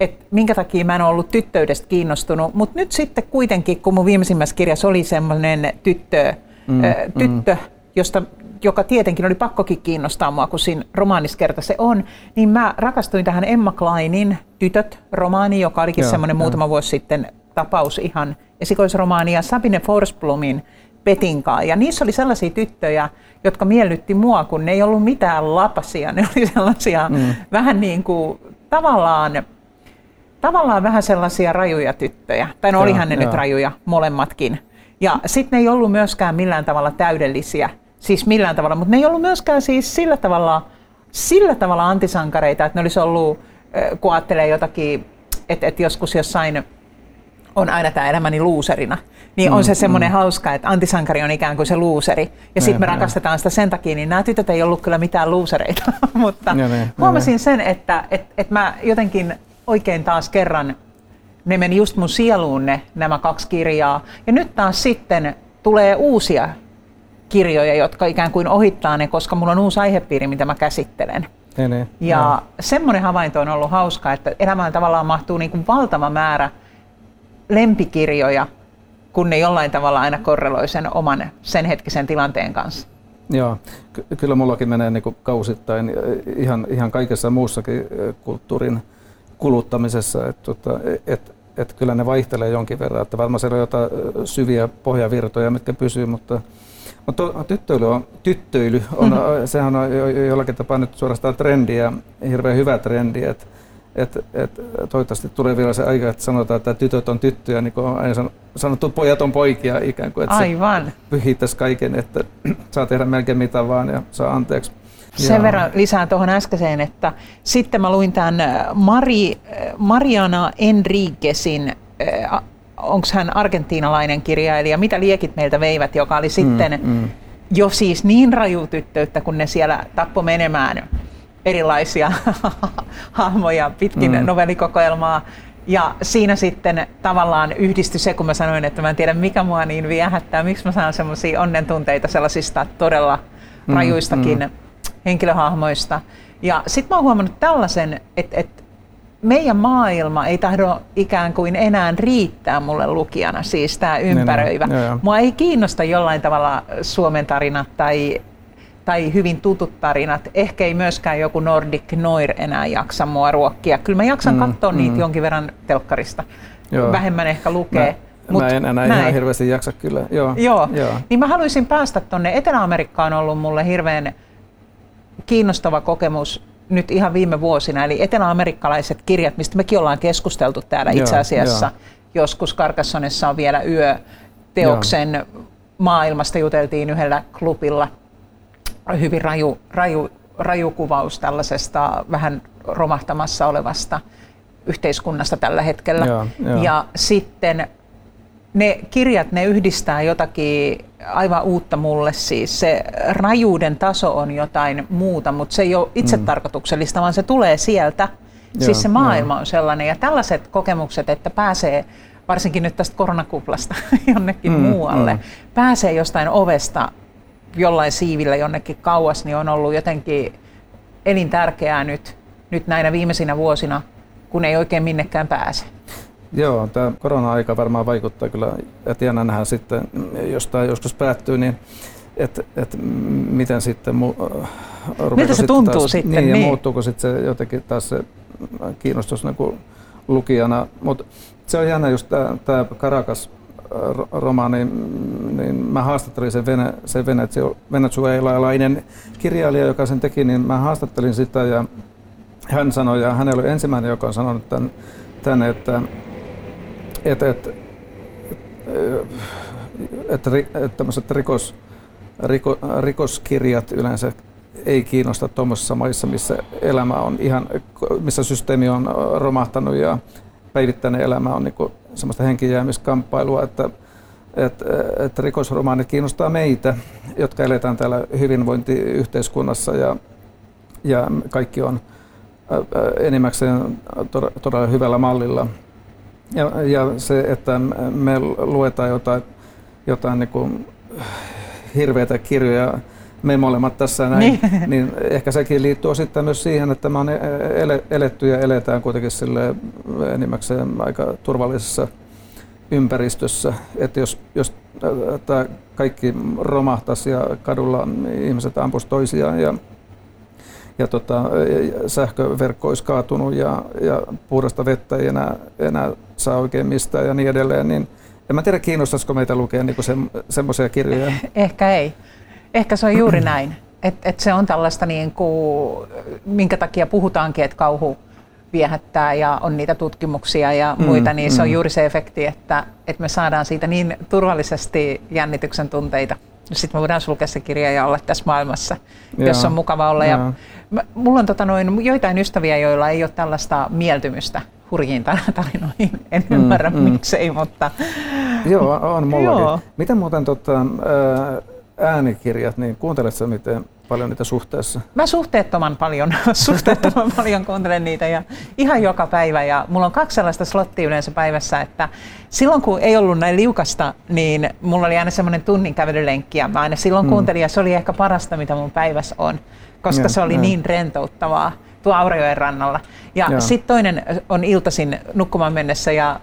että minkä takia mä en ole ollut tyttöydestä kiinnostunut. Mutta nyt sitten kuitenkin, kun mun viimeisimmässä kirjassa oli semmoinen tyttö, mm, tyttö mm. josta joka tietenkin oli pakkokin kiinnostaa mua, kun siinä romaanissa se on, niin mä rakastuin tähän Emma Kleinin Tytöt romaani, joka olikin Joo, semmoinen muutama vuosi sitten tapaus ihan esikoisromaani, ja Sabine Forsblomin Petinkaa. Ja niissä oli sellaisia tyttöjä, jotka miellytti mua, kun ne ei ollut mitään lapasia. Ne oli sellaisia mm. vähän niin kuin tavallaan, tavallaan vähän sellaisia rajuja tyttöjä. Tai no olihan ne jo. nyt rajuja, molemmatkin. Ja sitten ne ei ollut myöskään millään tavalla täydellisiä siis millään tavalla, mutta ne ei ollut myöskään siis sillä tavalla, sillä tavalla antisankareita, että ne olisi ollut, kun ajattelee jotakin, että, että joskus jossain on aina tämä elämäni luuserina, niin on se mm, semmoinen mm. hauska, että antisankari on ikään kuin se luuseri. Ja sitten me rakastetaan sitä sen takia, niin nämä tytöt ei ollut kyllä mitään luusereita. Mutta ja ne, huomasin ne. sen, että et, et mä jotenkin oikein taas kerran, ne meni just mun sieluun ne, nämä kaksi kirjaa. Ja nyt taas sitten tulee uusia kirjoja, jotka ikään kuin ohittaa ne, koska mulla on uusi aihepiiri, mitä mä käsittelen. Ne, ne, ja no. semmoinen havainto on ollut hauska, että elämään tavallaan mahtuu niin kuin valtava määrä lempikirjoja, kun ne jollain tavalla aina korreloi sen oman sen hetkisen tilanteen kanssa. Joo, ky- kyllä mullakin menee niin kuin kausittain ihan, ihan kaikessa muussakin kulttuurin kuluttamisessa, että tota, et, et kyllä ne vaihtelee jonkin verran, että varmaan siellä on jotain syviä pohjavirtoja, mitkä pysyy, mutta mutta tyttöily on, tyttöily on, mm. sehän on jollakin tapaa nyt suorastaan trendi ja hirveän hyvä trendi, että et, et, toivottavasti tulee vielä se aika, että sanotaan, että tytöt on tyttöjä, niin kuin on aina sanottu, pojat on poikia ikään kuin, että Aivan. pyhittäisi kaiken, että saa tehdä melkein mitä vaan ja saa anteeksi. Sen ja. verran lisään tuohon äskeiseen, että sitten mä luin tämän Mari, Mariana Enriquezin onko hän argentiinalainen kirjailija, Mitä liekit meiltä veivät, joka oli sitten mm, mm. jo siis niin raju tyttöyttä, kun ne siellä tappo menemään erilaisia hahmoja pitkin mm. novellikokoelmaa. Ja siinä sitten tavallaan yhdistyi se, kun mä sanoin, että mä en tiedä mikä mua niin viehättää, miksi mä saan semmoisia onnentunteita sellaisista todella mm, rajuistakin mm. henkilöhahmoista. Ja sitten mä oon huomannut tällaisen, että, että meidän maailma ei tahdo ikään kuin enää riittää mulle lukijana, siis tämä ympäröivä. Niin, niin. Mua ei kiinnosta jollain tavalla Suomen tarinat tai, tai hyvin tutut tarinat. Ehkä ei myöskään joku Nordic Noir enää jaksa mua ruokkia. Kyllä mä jaksan mm, katsoa mm. niitä jonkin verran telkkarista. Joo. Vähemmän ehkä lukee. Mä, Mut mä en enää näin. ihan hirveästi jaksa kyllä. Joo, Joo. Joo. Niin mä haluaisin päästä tuonne. Etelä-Amerikka on ollut mulle hirveän kiinnostava kokemus nyt ihan viime vuosina, eli eteläamerikkalaiset kirjat, mistä mekin ollaan keskusteltu täällä joo, itse asiassa. Joo. Joskus Karkassonessa on vielä yöteoksen joo. maailmasta juteltiin yhdellä klubilla. Hyvin raju, raju, raju kuvaus tällaisesta vähän romahtamassa olevasta yhteiskunnasta tällä hetkellä. Joo, joo. Ja sitten ne kirjat, ne yhdistää jotakin aivan uutta mulle siis. Se rajuuden taso on jotain muuta, mutta se ei ole itse tarkoituksellista, vaan se tulee sieltä. Joo, siis se maailma joo. on sellainen ja tällaiset kokemukset, että pääsee varsinkin nyt tästä koronakuplasta jonnekin mm, muualle, mm. pääsee jostain ovesta jollain siivillä jonnekin kauas, niin on ollut jotenkin elintärkeää nyt, nyt näinä viimeisinä vuosina, kun ei oikein minnekään pääse. Joo, tämä korona-aika varmaan vaikuttaa kyllä, että jännä nähdä sitten, jos tämä joskus päättyy, niin että et miten sitten mu- Miltä se tuntuu taas, sitten? Niin, niin, ja muuttuuko sitten se jotenkin taas se kiinnostus niin kuin lukijana. Mutta se on jännä just tämä Karakas romaani, niin mä haastattelin sen, Vene, sen venezuelalainen kirjailija, joka sen teki, niin mä haastattelin sitä ja hän sanoi, ja hän oli ensimmäinen, joka on sanonut tämän, tämän että, että, että, että, että tämmöiset rikos, riko, rikoskirjat yleensä ei kiinnosta tuommoisissa maissa, missä elämä on ihan, missä systeemi on romahtanut ja päivittäinen elämä on niin semmoista henkijäämiskamppailua, että, että, että rikosromaanit kiinnostaa meitä, jotka eletään täällä hyvinvointiyhteiskunnassa ja, ja kaikki on enimmäkseen todella hyvällä mallilla. Ja, ja se, että me luetaan jotain, jotain niin kuin hirveitä kirjoja, me molemmat tässä näin, niin. niin ehkä sekin liittyy osittain myös siihen, että me on eletty ja eletään kuitenkin sille enimmäkseen aika turvallisessa ympäristössä. Että jos, jos tämä kaikki romahtaisi ja kadulla ihmiset ampuisivat toisiaan ja, ja tota, sähköverkko olisi kaatunut ja, ja puhdasta vettä ei enää, enää saa oikein mistään ja niin edelleen, niin en mä tiedä kiinnostaisiko meitä lukea niin se, semmoisia kirjoja. Ehkä ei. Ehkä se on juuri näin. Että et se on tällaista, niin kuin, minkä takia puhutaankin, että kauhu viehättää ja on niitä tutkimuksia ja mm, muita, niin mm. se on mm. juuri se efekti, että, että me saadaan siitä niin turvallisesti jännityksen tunteita. Sitten me voidaan sulkea se kirja ja olla tässä maailmassa, Jaa, jos on mukava olla. Ja mä, mulla on tota noin, joitain ystäviä, joilla ei ole tällaista mieltymystä hurjiin tarinoihin. En mm, ymmärrä mm. miksei, mutta... Joo, on mullakin. Joo. Miten muuten tota, äänikirjat, niin kuunteletko miten paljon niitä suhteessa? Mä suhteettoman paljon, suhteettoman paljon kuuntelen niitä ja ihan joka päivä. Ja mulla on kaksi sellaista slottia yleensä päivässä, että silloin kun ei ollut näin liukasta, niin mulla oli aina semmoinen tunnin kävelylenkki ja mä aina silloin mm. kuuntelin ja se oli ehkä parasta, mitä mun päivässä on, koska ja, se oli ja. niin rentouttavaa tuo Aurajoen rannalla. Ja sitten toinen on iltaisin nukkumaan mennessä ja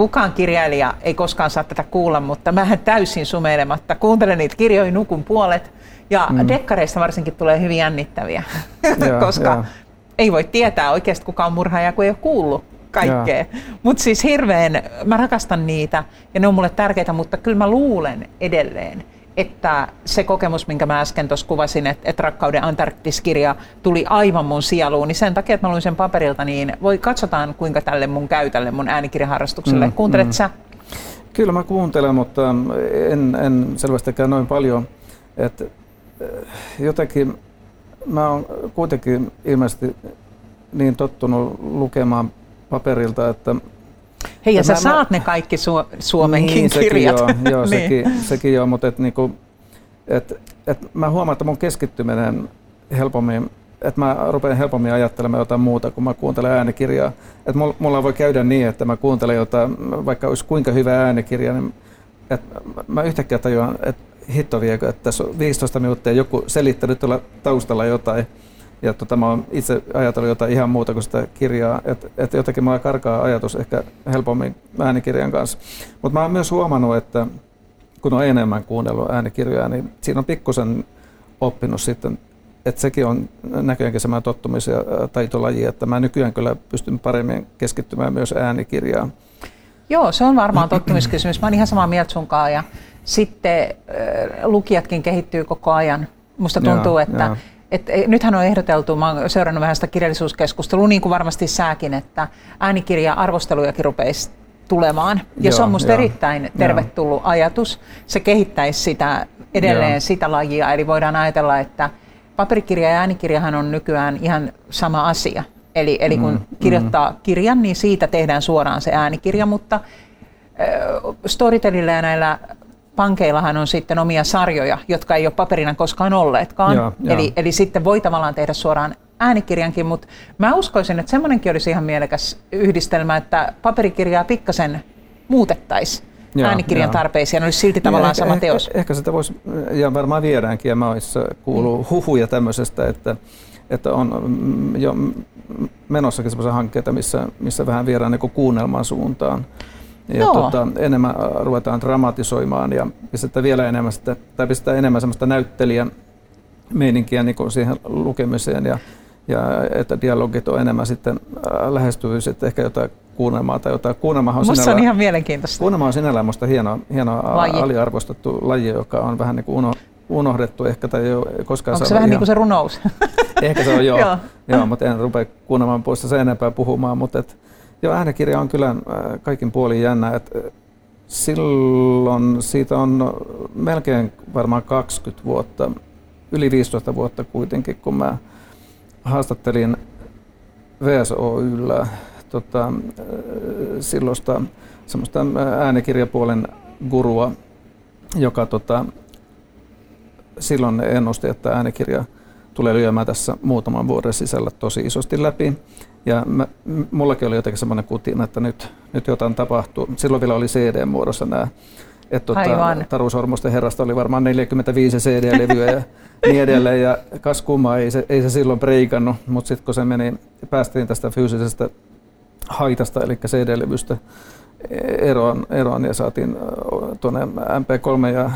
kukaan kirjailija ei koskaan saa tätä kuulla, mutta mä täysin sumeilematta kuuntelen niitä kirjoja nukun puolet. Ja mm. dekkareista varsinkin tulee hyvin jännittäviä, ja, koska ja. ei voi tietää oikeasti kuka on murhaaja, kun ei ole kuullut kaikkea. Mutta siis hirveän, mä rakastan niitä ja ne on mulle tärkeitä, mutta kyllä mä luulen edelleen, että se kokemus, minkä mä äsken tuossa kuvasin, että, että Rakkauden Antarktiskirja tuli aivan mun sieluun, niin sen takia, että mä luin sen paperilta, niin voi katsotaan, kuinka tälle mun käy tälle mun äänikirjaharrastukselle. Mm, Kuuntelet mm. sä? Kyllä mä kuuntelen, mutta en, en selvästikään noin paljon. Että eh, jotenkin mä oon kuitenkin ilmeisesti niin tottunut lukemaan paperilta, että Hei, ja sä mä, saat mä, ne kaikki su- suomenkin niin, kirjat. Sekin joo, joo niin. sekin, sekin joo, mutta et niinku, et, et mä huomaan, että mun keskittyminen helpommin, että mä rupean helpommin ajattelemaan jotain muuta, kun mä kuuntelen äänikirjaa. Et mulla voi käydä niin, että mä kuuntelen jotain, vaikka olisi kuinka hyvä äänikirja, niin että mä yhtäkkiä tajuan, että hitto viekö, että tässä on 15 minuuttia joku selittänyt tuolla taustalla jotain, ja tota, mä oon itse ajatellut jotain ihan muuta kuin sitä kirjaa, että et jotenkin mulla karkaa ajatus ehkä helpommin äänikirjan kanssa. Mutta mä oon myös huomannut, että kun on enemmän kuunnellut äänikirjoja, niin siinä on pikkusen oppinut sitten, että sekin on näköjäänkin semmoinen tottumis- ja taitolaji, että mä nykyään kyllä pystyn paremmin keskittymään myös äänikirjaan. Joo, se on varmaan tottumiskysymys. Mä oon ihan samaa mieltä sunkaan ja sitten äh, lukijatkin kehittyy koko ajan. Musta tuntuu, ja, että ja et, e, nythän on ehdoteltu, mä olen seurannut vähän sitä kirjallisuuskeskustelua, niin kuin varmasti sääkin, että äänikirja-arvostelujakin rupeisi tulemaan. Ja joo, se on minusta erittäin tervetullut joo. ajatus. Se kehittäisi sitä edelleen joo. sitä lajia. Eli voidaan ajatella, että paperikirja ja äänikirjahan on nykyään ihan sama asia. Eli, eli kun mm, kirjoittaa mm. kirjan, niin siitä tehdään suoraan se äänikirja, mutta Storytelillä ja näillä pankeillahan on sitten omia sarjoja, jotka ei ole paperina koskaan olleetkaan. Joo, eli, joo. eli sitten voi tavallaan tehdä suoraan äänikirjankin, mutta mä uskoisin, että semmoinenkin olisi ihan mielekäs yhdistelmä, että paperikirjaa pikkasen muutettaisiin äänikirjan joo. tarpeisiin, olisi silti tavallaan niin, sama ehkä, teos. Ehkä, ehkä sitä voisi, ja varmaan viedäänkin, ja mä olisi kuuluu mm. huhuja tämmöisestä, että, että on jo menossakin sellaisia hankkeita, missä, missä vähän viedään niin kuunnelman suuntaan. Ja tota, enemmän ruvetaan dramatisoimaan ja pistetään vielä enemmän, sitä, tai pistetään enemmän semmoista näyttelijän meininkiä niin siihen lukemiseen ja, ja että dialogit on enemmän sitten äh, lähestyvyys, että ehkä jotain kuunnelmaa tai jotain. Kuunnelma on, sinällä, on ihan mielenkiintoista. Kuunnelma on sinällään minusta hieno, hieno laji. aliarvostettu laji, joka on vähän niin kuin uno, unohdettu ehkä tai ei ole koskaan Onko se vähän ihan, niin kuin se runous? Ehkä se on joo, joo. joo mutta en rupea kuunnelmaan puolesta sen enempää puhumaan, mutta et, joo, äänikirja on kyllä äh, kaikin puolin jännä. Et, äh, silloin siitä on melkein varmaan 20 vuotta, yli 15 vuotta kuitenkin, kun mä haastattelin VSOYllä tota, äh, silloista semmoista äänikirjapuolen gurua, joka tota, silloin ennusti, että äänikirja tulee lyömään tässä muutaman vuoden sisällä tosi isosti läpi. Ja mä, mullakin oli jotenkin semmoinen kutina, että nyt, nyt jotain tapahtuu. Silloin vielä oli CD-muodossa nämä. Että tuota, Taru Sormusten herrasta oli varmaan 45 CD-levyä ja niin edelleen. Ja kas kumma, ei se, ei se silloin preikannut, mutta sitten kun se meni, päästiin tästä fyysisestä haitasta, eli CD-levystä eroon, eroon ja saatiin tuonne MP3 ja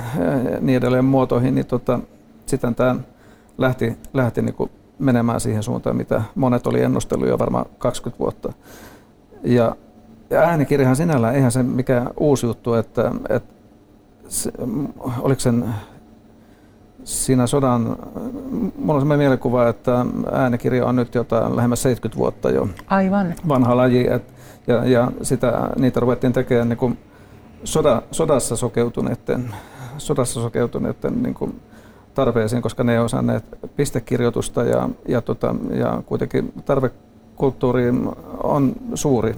niin edelleen muotoihin, niin tota, sitten tämä lähti, lähti niin menemään siihen suuntaan, mitä monet oli ennustellut jo varmaan 20 vuotta. Ja, ja äänikirjahan sinällään, eihän se mikään uusi juttu, että, että se, oliko sen siinä sodan, mulla on sellainen mielikuva, että äänikirja on nyt jotain lähemmäs 70 vuotta jo Aivan. vanha laji, et, ja, ja sitä, niitä ruvettiin tekemään niin kuin soda, sodassa sokeutuneiden, sodassa sokeutuneiden niin kuin tarpeisiin, koska ne ei osanneet pistekirjoitusta ja, ja, tota, ja kuitenkin tarve kulttuuriin on suuri.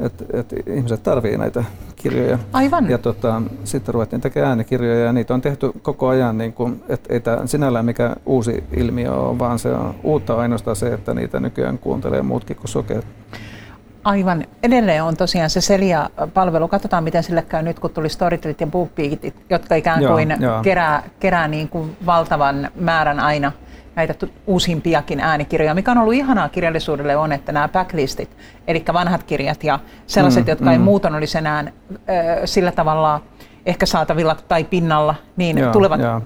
Et, et ihmiset tarvitsevat näitä kirjoja. Aivan. Ja tota, sitten ruvettiin tekemään äänikirjoja ja niitä on tehty koko ajan, niin kuin, et ei tämä sinällään mikä uusi ilmiö ole, vaan se on uutta ainoastaan se, että niitä nykyään kuuntelee muutkin kuin sokeet. Aivan. Edelleen on tosiaan se Celia-palvelu. Katsotaan, miten sille käy nyt, kun tuli Storytelit ja BookBeatit, jotka ikään kuin joo, joo. kerää, kerää niin kuin valtavan määrän aina näitä uusimpiakin äänikirjoja. Mikä on ollut ihanaa kirjallisuudelle on, että nämä backlistit, eli vanhat kirjat ja sellaiset, mm, jotka mm. ei muuton olisi enää äh, sillä tavalla ehkä saatavilla tai pinnalla, niin joo, tulevat joo.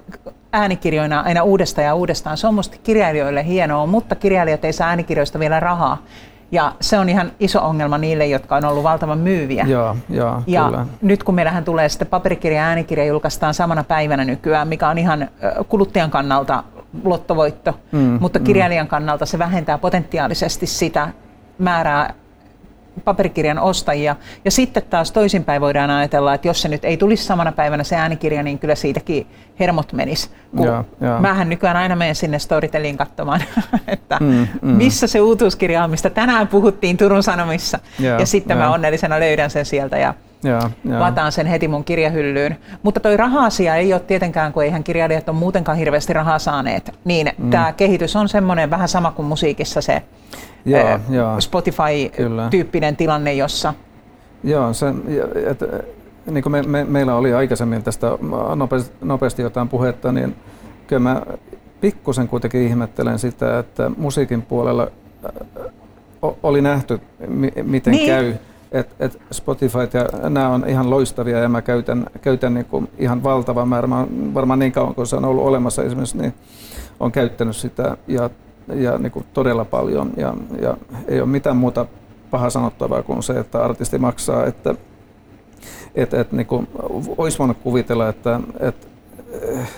äänikirjoina aina uudestaan ja uudestaan. Se on minusta kirjailijoille hienoa, mutta kirjailijat ei saa äänikirjoista vielä rahaa. Ja se on ihan iso ongelma niille, jotka on ollut valtavan myyviä. Joo, joo, ja kyllä. nyt kun meillähän tulee sitten paperikirja ja äänikirja julkaistaan samana päivänä nykyään, mikä on ihan kuluttajan kannalta lottovoitto, mm, mutta mm. kirjailijan mm. kannalta se vähentää potentiaalisesti sitä määrää paperikirjan ostajia. Ja sitten taas toisinpäin voidaan ajatella, että jos se nyt ei tulisi samana päivänä se äänikirja, niin kyllä siitäkin hermot menis. Kun ja, ja. Mähän nykyään aina menen sinne Storyteliin katsomaan, että mm, mm. missä se uutuuskirja on, mistä tänään puhuttiin Turun Sanomissa. Ja, ja sitten ja. mä onnellisena löydän sen sieltä ja ja, ja. lataan sen heti mun kirjahyllyyn. Mutta toi raha-asia ei ole tietenkään, kun eihän kirjailijat ole muutenkaan hirveästi rahaa saaneet. Niin mm. tämä kehitys on semmoinen vähän sama kuin musiikissa se Spotify-tyyppinen tilanne, jossa... Joo, se, et, niin kuin me, me, meillä oli aikaisemmin tästä nopeasti, nopeasti jotain puhetta, niin kyllä mä pikkusen kuitenkin ihmettelen sitä, että musiikin puolella oli nähty, miten niin. käy. Et, et Spotify ja nämä on ihan loistavia ja mä käytän, käytän niin kuin ihan valtavan määrän, varmaan niin kauan kuin se on ollut olemassa esimerkiksi, niin on käyttänyt sitä ja ja niin kuin todella paljon. Ja, ja ei ole mitään muuta paha sanottavaa kuin se, että artisti maksaa, että et, et, niin kuin, olisi voinut kuvitella, että et, eh,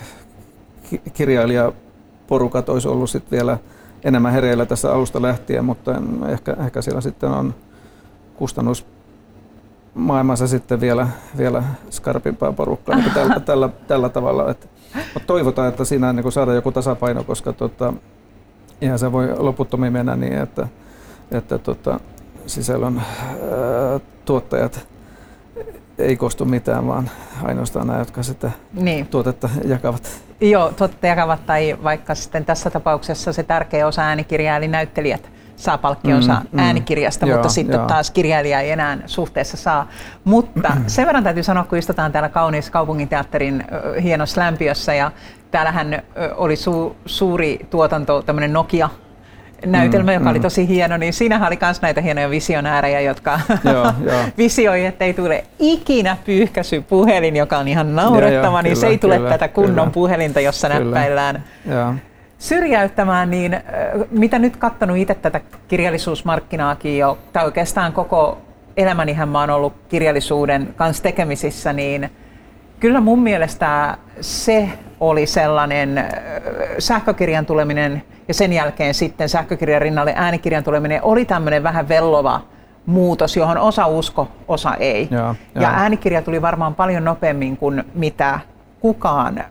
kirjailijaporukat olisi ollut sit vielä enemmän hereillä tässä alusta lähtien, mutta ehkä, ehkä siellä sitten on kustannus maailmassa sitten vielä, vielä skarpimpaa porukkaa niin tällä, tällä, tällä tavalla. Että, mutta toivotaan, että siinä niin saadaan joku tasapaino, koska tota, Ihan se voi loputtomiin mennä niin, että, että tota, sisällön ää, tuottajat ei kostu mitään, vaan ainoastaan nämä, jotka sitä niin. tuotetta jakavat. Joo, tuotetta jakavat tai vaikka sitten tässä tapauksessa se tärkeä osa äänikirjaa, eli näyttelijät saa palkkionsa mm, mm, äänikirjasta, joo, mutta sitten joo. taas kirjailija ei enää suhteessa saa. Mutta sen verran täytyy sanoa, kun istutaan täällä kauniissa kaupunginteatterin hienossa lämpiössä ja täällähän oli su, suuri tuotanto, tämmöinen Nokia näytelmä, mm, joka mm. oli tosi hieno, niin siinähän oli myös näitä hienoja visionäärejä, jotka joo, joo. visioi, että ei tule ikinä pyyhkäisy puhelin, joka on ihan naurettava, joo, niin kyllä, se ei tule kyllä, tätä kunnon kyllä. puhelinta, jossa kyllä. näppäillään. Joo syrjäyttämään, niin mitä nyt katsonut itse tätä kirjallisuusmarkkinaakin jo, tai oikeastaan koko elämänihän mä oon ollut kirjallisuuden kanssa tekemisissä, niin kyllä mun mielestä se oli sellainen sähkökirjan tuleminen ja sen jälkeen sitten sähkökirjan rinnalle äänikirjan tuleminen oli tämmöinen vähän vellova muutos, johon osa usko, osa ei. Ja, ja. ja äänikirja tuli varmaan paljon nopeammin kuin mitä kukaan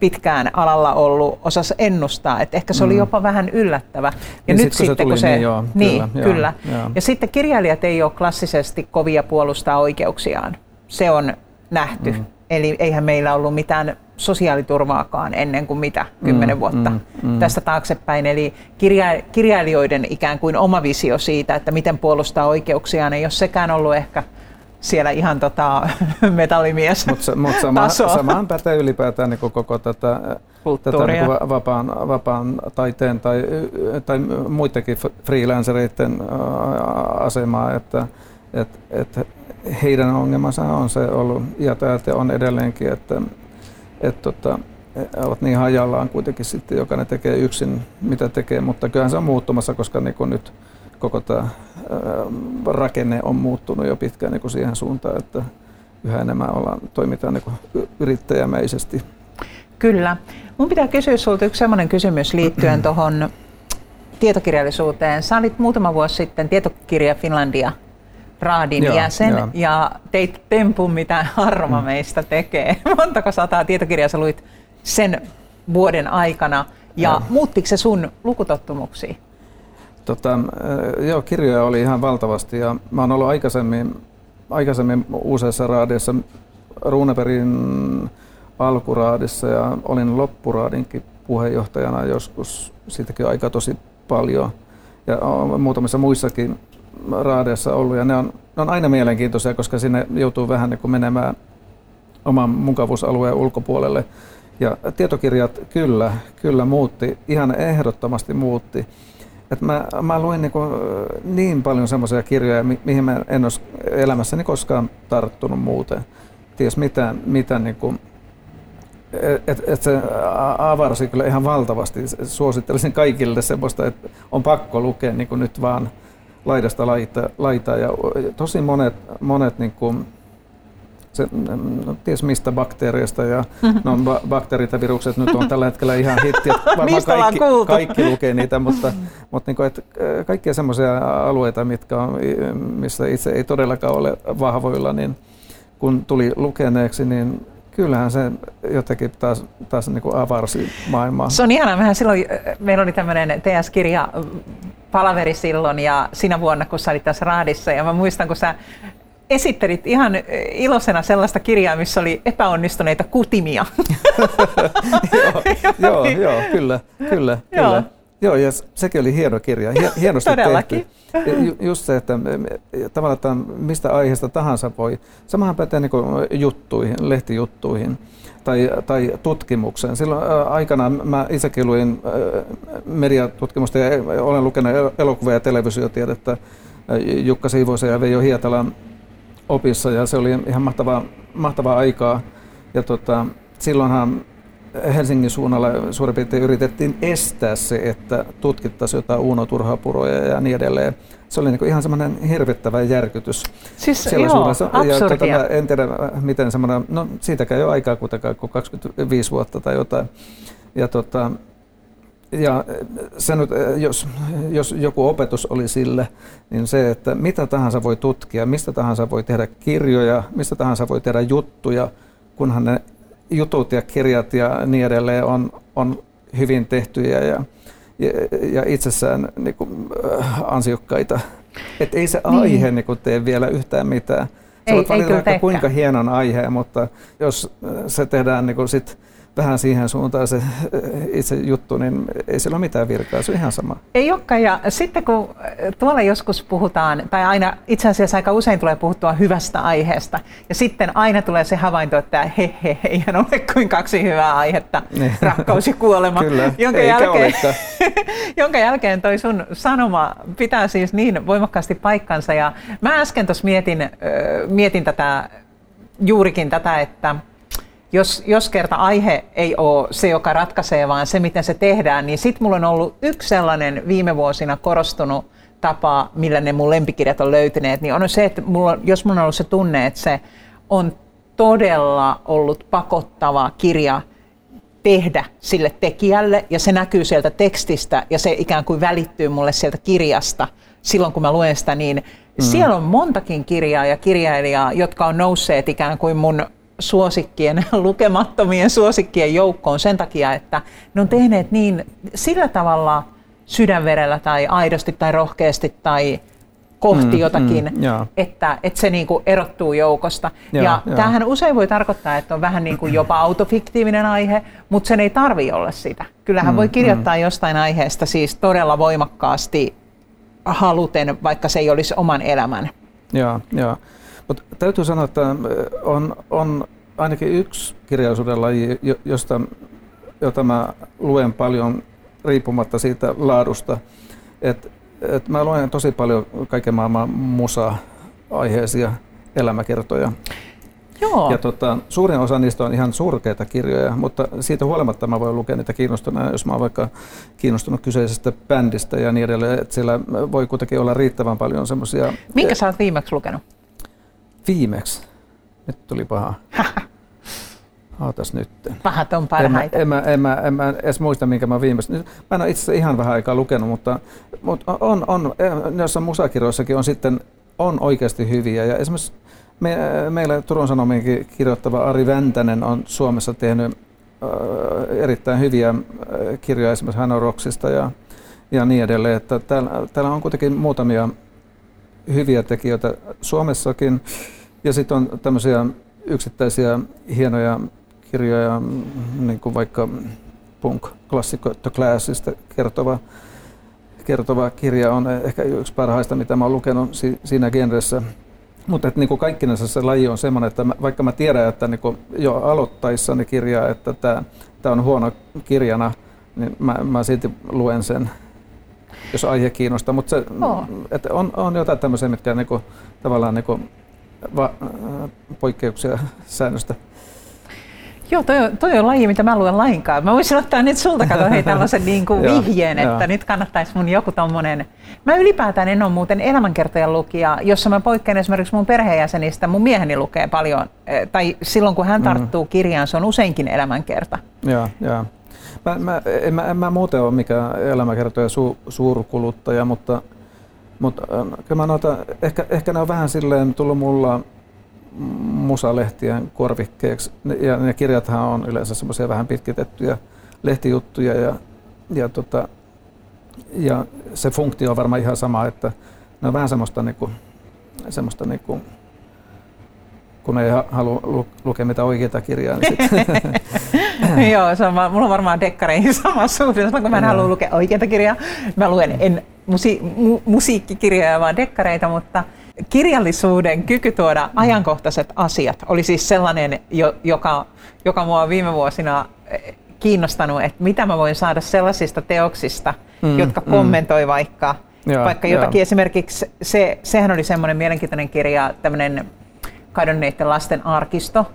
pitkään alalla ollut osas ennustaa, että ehkä se oli mm. jopa vähän yllättävä. Ja, ja nyt sit, sitten, kun se, niin, joo, niin kyllä, kyllä. Joo. Ja sitten kirjailijat ei ole klassisesti kovia puolustaa oikeuksiaan. Se on nähty. Mm. Eli eihän meillä ollut mitään sosiaaliturvaakaan ennen kuin mitä, kymmenen mm, vuotta mm, mm. tästä taaksepäin. Eli kirja, kirjailijoiden ikään kuin oma visio siitä, että miten puolustaa oikeuksiaan, ei ole sekään ollut ehkä siellä ihan tota, metallimies Mutta mut sama, samaan pätee ylipäätään niin koko tätä, tätä niin vapaan, vapaan taiteen tai, tai muidenkin freelancereiden asemaa, että et, et heidän ongelmansa on se ollut. Ja täältä on edelleenkin, että et, tota, ovat niin hajallaan kuitenkin sitten, jokainen tekee yksin mitä tekee, mutta kyllähän se on muuttumassa, koska niin nyt koko tämä rakenne on muuttunut jo pitkään niin kuin siihen suuntaan, että yhä enemmän ollaan, toimitaan niin kuin yrittäjämäisesti. Kyllä. Mun pitää kysyä sinulta yksi sellainen kysymys liittyen tuohon tietokirjallisuuteen. Sä olit muutama vuosi sitten Tietokirja Finlandia raadin joo, jäsen joo. ja teit tempun, mitä harva mm. meistä tekee. Montako sataa tietokirjaa sä luit sen vuoden aikana ja joo. muuttiko se sun lukutottumuksia? Tota, äh, joo, kirjoja oli ihan valtavasti ja mä oon ollut aikaisemmin, aikaisemmin useassa raadissa Runeberin alkuraadissa ja olin loppuraadinkin puheenjohtajana joskus, siitäkin on aika tosi paljon ja muutamissa muissakin raadeissa ollut ja ne on, ne on aina mielenkiintoisia, koska sinne joutuu vähän niin kuin menemään oman mukavuusalueen ulkopuolelle. Ja tietokirjat kyllä, kyllä muutti, ihan ehdottomasti muutti. Et mä, mä luin niin, kuin niin paljon semmoisia kirjoja, mi- mihin mä en olisi elämässäni koskaan tarttunut muuten. Ties mitä, mitä niin kuin, et, et se avarsi kyllä ihan valtavasti. Suosittelisin kaikille semmoista, että on pakko lukea niin kuin nyt vaan laidasta laita, laita. Ja tosi monet, monet niin kuin, se, no, ties mistä bakteereista ja no, bakteerit ja virukset nyt on tällä hetkellä ihan hitti. Varmaan kaikki, kaikki lukee niitä, mutta, mutta niin kuin, että kaikkia semmoisia alueita, mitkä on, missä itse ei todellakaan ole vahvoilla, niin kun tuli lukeneeksi, niin kyllähän se jotenkin taas, taas niin kuin avarsi maailmaa. Se on ihanaa. Mehän silloin, meillä oli tämmöinen TS-kirja palaveri silloin ja sinä vuonna, kun sä olit tässä raadissa. Ja mä muistan, kun sä esittelit ihan iloisena sellaista kirjaa, missä oli epäonnistuneita kutimia. joo, joo, joo, kyllä, kyllä, joo. kyllä. Joo, ja sekin oli hieno kirja, hienosti Todellakin. tehty. Ju, just se, että tavallaan mistä aiheesta tahansa voi. Samahan pätee niin juttuihin, lehtijuttuihin tai, tai tutkimukseen. Silloin aikanaan mä itsekin luin mediatutkimusta ja olen lukenut elokuvia ja televisiotiedettä Jukka Siivoisen ja Veijo Hietalan opissa ja se oli ihan mahtavaa, mahtavaa aikaa. Ja tota, silloinhan Helsingin suunnalla suurin piirtein yritettiin estää se, että tutkittaisiin jotain Uuno Turhapuroja ja niin edelleen. Se oli niin ihan semmoinen hirvittävä järkytys. Siis joo, ja tota, en tiedä, miten semmoinen, no siitäkään jo aikaa kuitenkaan kuin 25 vuotta tai jotain. Ja tota, ja se nyt, jos, jos joku opetus oli sille, niin se, että mitä tahansa voi tutkia, mistä tahansa voi tehdä kirjoja, mistä tahansa voi tehdä juttuja, kunhan ne jutut ja kirjat ja niin edelleen on, on hyvin tehtyjä ja, ja, ja itsessään niin kuin, äh, ansiokkaita. Et ei se niin. aihe niin kuin, tee vielä yhtään mitään, ei, ei kyllä kuinka hienon aiheen, mutta jos se tehdään niin kuin sit vähän siihen suuntaan se itse juttu, niin ei sillä ole mitään virkaa, se on ihan sama. Ei olekaan, ja sitten kun tuolla joskus puhutaan, tai aina itse asiassa aika usein tulee puhuttua hyvästä aiheesta, ja sitten aina tulee se havainto, että he, he, he eihän ole kuin kaksi hyvää aihetta, niin. rakkaus ja kuolema, Kyllä, jonka, jälkeen, jonka jälkeen toi sun sanoma pitää siis niin voimakkaasti paikkansa, ja mä äsken tuossa mietin, mietin tätä, juurikin tätä, että jos, jos kerta aihe ei ole se, joka ratkaisee, vaan se, miten se tehdään, niin sitten mulla on ollut yksi sellainen viime vuosina korostunut tapa, millä ne mun lempikirjat on löytyneet, niin on se, että mulla, jos mulla on ollut se tunne, että se on todella ollut pakottava kirja tehdä sille tekijälle, ja se näkyy sieltä tekstistä, ja se ikään kuin välittyy mulle sieltä kirjasta silloin, kun mä luen sitä, niin mm. siellä on montakin kirjaa ja kirjailijaa, jotka on nousseet ikään kuin mun suosikkien, lukemattomien suosikkien joukkoon sen takia, että ne on tehneet niin sillä tavalla sydänverellä tai aidosti tai rohkeasti tai kohti mm, jotakin, mm, että, että se niin kuin erottuu joukosta. Ja, ja, ja tämähän usein voi tarkoittaa, että on vähän niin kuin jopa autofiktiivinen aihe, mutta sen ei tarvi olla sitä. Kyllähän mm, voi kirjoittaa mm. jostain aiheesta siis todella voimakkaasti haluten, vaikka se ei olisi oman elämän. Joo, joo. Mutta täytyy sanoa, että on, on ainakin yksi kirjallisuuden laji, josta, jota mä luen paljon riippumatta siitä laadusta. Et, et mä luen tosi paljon kaiken maailman musa-aiheisia elämäkertoja. Joo. Ja tota, suurin osa niistä on ihan surkeita kirjoja, mutta siitä huolimatta mä voin lukea niitä kiinnostuneena, jos mä oon vaikka kiinnostunut kyseisestä bändistä ja niin edelleen. Että siellä voi kuitenkin olla riittävän paljon semmoisia... Minkä sä oot viimeksi lukenut? Viimeksi. Nyt tuli paha. Ootas nyt. Pahat on parhaita. En mä, en, mä, en, mä, en mä edes muista, minkä mä viimeksi. Mä en ole itse asiassa ihan vähän aikaa lukenut, mutta, mutta on, on, joissain musakirjoissakin on sitten on oikeasti hyviä. Ja esimerkiksi me, meillä Turun Sanomienkin kirjoittava Ari Väntänen on Suomessa tehnyt äh, erittäin hyviä äh, kirjoja esimerkiksi Hanoroksista ja, ja niin edelleen. Että täällä, täällä on kuitenkin muutamia hyviä tekijöitä Suomessakin. Ja sitten on tämmöisiä yksittäisiä hienoja kirjoja, niin kuin vaikka punk-klassikko The Classista kertova, kertova kirja on ehkä yksi parhaista, mitä mä oon lukenut si, siinä genressä. Mutta niin kaikkinensa se laji on semmoinen, että mä, vaikka mä tiedän, että niin jo aloittaessani kirjaa, että tämä on huono kirjana, niin mä, mä silti luen sen, jos aihe kiinnostaa. Mutta se, oh. että on, on jotain tämmöisiä, mitkä niin kuin, tavallaan niin kuin va, poikkeuksia säännöstä. Joo, toi on, toi on laji, mitä mä luen lainkaan. Mä voisin ottaa nyt sulta, kato hei tällaisen niin kuin vihjeen, että nyt kannattaisi mun joku tommonen... Mä ylipäätään en ole muuten elämänkertojen lukija, jossa mä poikkean esimerkiksi mun perheenjäsenistä. Mun mieheni lukee paljon, eh, tai silloin kun hän mm. tarttuu mm. kirjaan, se on useinkin elämänkerta. Joo, joo. Mä, mä, en, mä, en mä muuten ole mikään elämänkertoja su, suurkuluttaja, mutta mutta äh, kyllä mä noita, ehkä, ehkä ne on vähän silleen tullut mulla musalehtien korvikkeeksi. Ja ne kirjathan on yleensä semmoisia vähän pitkitettyjä lehtijuttuja ja, ja, tota, ja se funktio on varmaan ihan sama, että ne on vähän semmoista, niinku, semmoista niinku, kun ei halua lu- lukea mitään oikeita kirjaa. Niin sit. Joo, sama. mulla on varmaan dekkareihin sama suhde. Kun mä en halua lukea oikeita kirjaa, mä luen en musi- mu- musiikkikirjoja, vaan dekkareita, mutta kirjallisuuden kyky tuoda ajankohtaiset asiat oli siis sellainen, joka, joka mua on viime vuosina eh, kiinnostanut, että mitä mä voin saada sellaisista teoksista, mm, jotka mm. kommentoi vaikka, ja, vaikka jotakin. Ja. Esimerkiksi se, sehän oli semmoinen mielenkiintoinen kirja, tämmöinen kadonneiden lasten arkisto,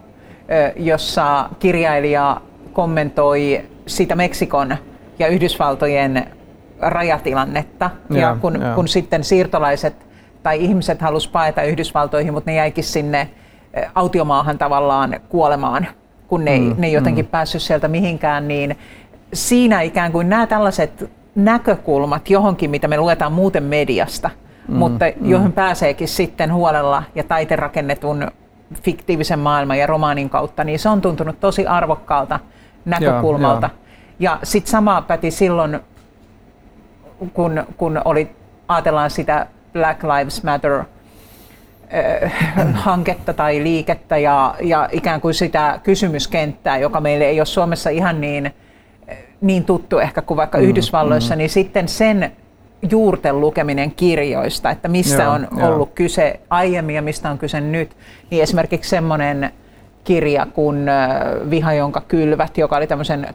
jossa kirjailija kommentoi sitä Meksikon ja Yhdysvaltojen rajatilannetta. Ja, ja kun, ja. kun sitten siirtolaiset tai ihmiset halusivat paeta Yhdysvaltoihin, mutta ne jäikin sinne autiomaahan tavallaan kuolemaan, kun ne, mm, ne ei jotenkin mm. päässyt sieltä mihinkään, niin siinä ikään kuin nämä tällaiset näkökulmat johonkin, mitä me luetaan muuten mediasta, mm, mutta mm. johon pääseekin sitten huolella ja taiterakennetun fiktiivisen maailman ja romaanin kautta, niin se on tuntunut tosi arvokkaalta näkökulmalta. Ja, ja. ja sitten sama päti silloin, kun, kun oli, ajatellaan sitä Black Lives Matter hanketta tai liikettä ja, ja ikään kuin sitä kysymyskenttää, joka meille ei ole Suomessa ihan niin, niin tuttu ehkä kuin vaikka mm, Yhdysvalloissa, mm. niin sitten sen juurten lukeminen kirjoista, että mistä joo, on joo. ollut kyse aiemmin ja mistä on kyse nyt, niin esimerkiksi semmoinen kirja kuin Viha, jonka kylvät, joka oli tämmöisen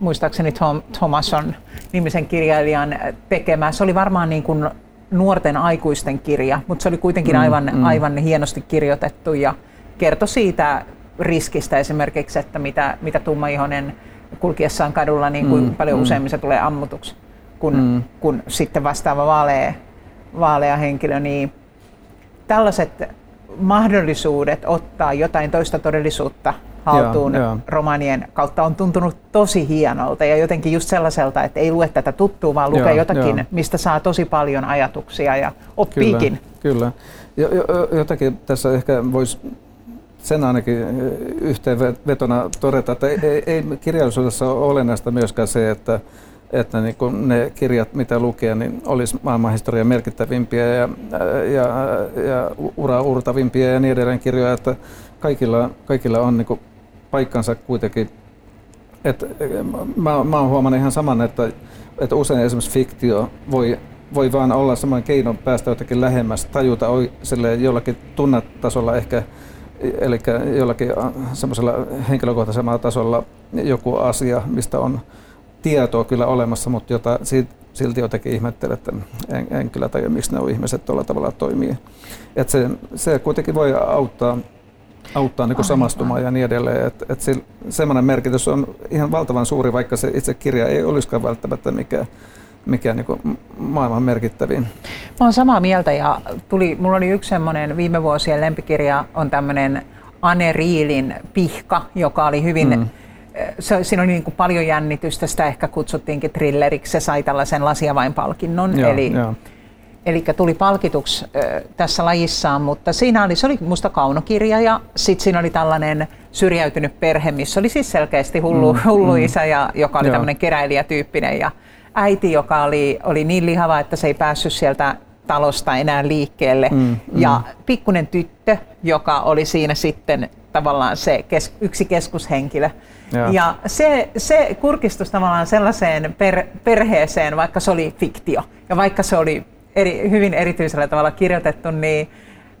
muistaakseni Tom, Thomason nimisen kirjailijan tekemä. Se oli varmaan niin kuin nuorten aikuisten kirja, mutta se oli kuitenkin mm, aivan, mm. aivan hienosti kirjoitettu ja kertoi siitä riskistä esimerkiksi, että mitä, mitä tummaihoinen kulkiessaan kadulla, niin kuin mm, paljon mm. useammin se tulee ammutuksi kuin, mm. kuin sitten vastaava vaalea, vaalea henkilö. Niin tällaiset mahdollisuudet ottaa jotain toista todellisuutta haltuun joo, joo. romanien kautta on tuntunut tosi hienolta ja jotenkin just sellaiselta, että ei lue tätä tuttua, vaan lukee joo, jotakin, joo. mistä saa tosi paljon ajatuksia ja oppiikin. Kyllä, kyllä. Jotakin tässä ehkä voisi sen ainakin yhteenvetona todeta, että ei, ei, kirjallisuudessa ole olennaista myöskään se, että että niin kun ne kirjat, mitä lukee, niin olisi maailmanhistorian merkittävimpiä ja, ja, ja ura urtavimpia ja niin edelleen kirjoja, että kaikilla, kaikilla on niin paikkansa kuitenkin. Et, mä, mä oon huomannut ihan saman, että, että usein esimerkiksi fiktio voi, voi vaan olla semmoinen keino päästä jotenkin lähemmäs, tajuta jollakin tunnetasolla ehkä, eli jollakin semmoisella henkilökohtaisella tasolla joku asia, mistä on tietoa kyllä olemassa, mutta jota silti jotenkin ihmettelen, että en, en kyllä tajua, miksi ne ihmiset tuolla tavalla toimii. Et se, se kuitenkin voi auttaa, auttaa niin samastumaan ja niin edelleen. Et, et se, semmoinen merkitys on ihan valtavan suuri, vaikka se itse kirja ei olisikaan välttämättä mikään mikä niin maailman merkittävin. Mä olen samaa mieltä ja tuli, mulla oli yksi semmoinen viime vuosien lempikirja on tämmöinen Anne Riilin Pihka, joka oli hyvin mm se, siinä oli niin kuin paljon jännitystä, sitä ehkä kutsuttiinkin thrilleriksi, se sai tällaisen Lasiavain-palkinnon, joo, eli, joo. eli tuli palkituksi ö, tässä lajissaan, mutta siinä oli, se oli musta kaunokirja ja sitten siinä oli tällainen syrjäytynyt perhe, missä oli siis selkeästi hullu, mm, hullu mm, isä, ja, joka oli joo. tämmöinen keräilijätyyppinen ja äiti, joka oli, oli niin lihava, että se ei päässyt sieltä talosta enää liikkeelle. Mm, mm. Ja pikkunen tyttö, joka oli siinä sitten tavallaan se kes, yksi keskushenkilö. Ja, ja se, se kurkistus tavallaan sellaiseen per, perheeseen, vaikka se oli fiktio ja vaikka se oli eri, hyvin erityisellä tavalla kirjoitettu, niin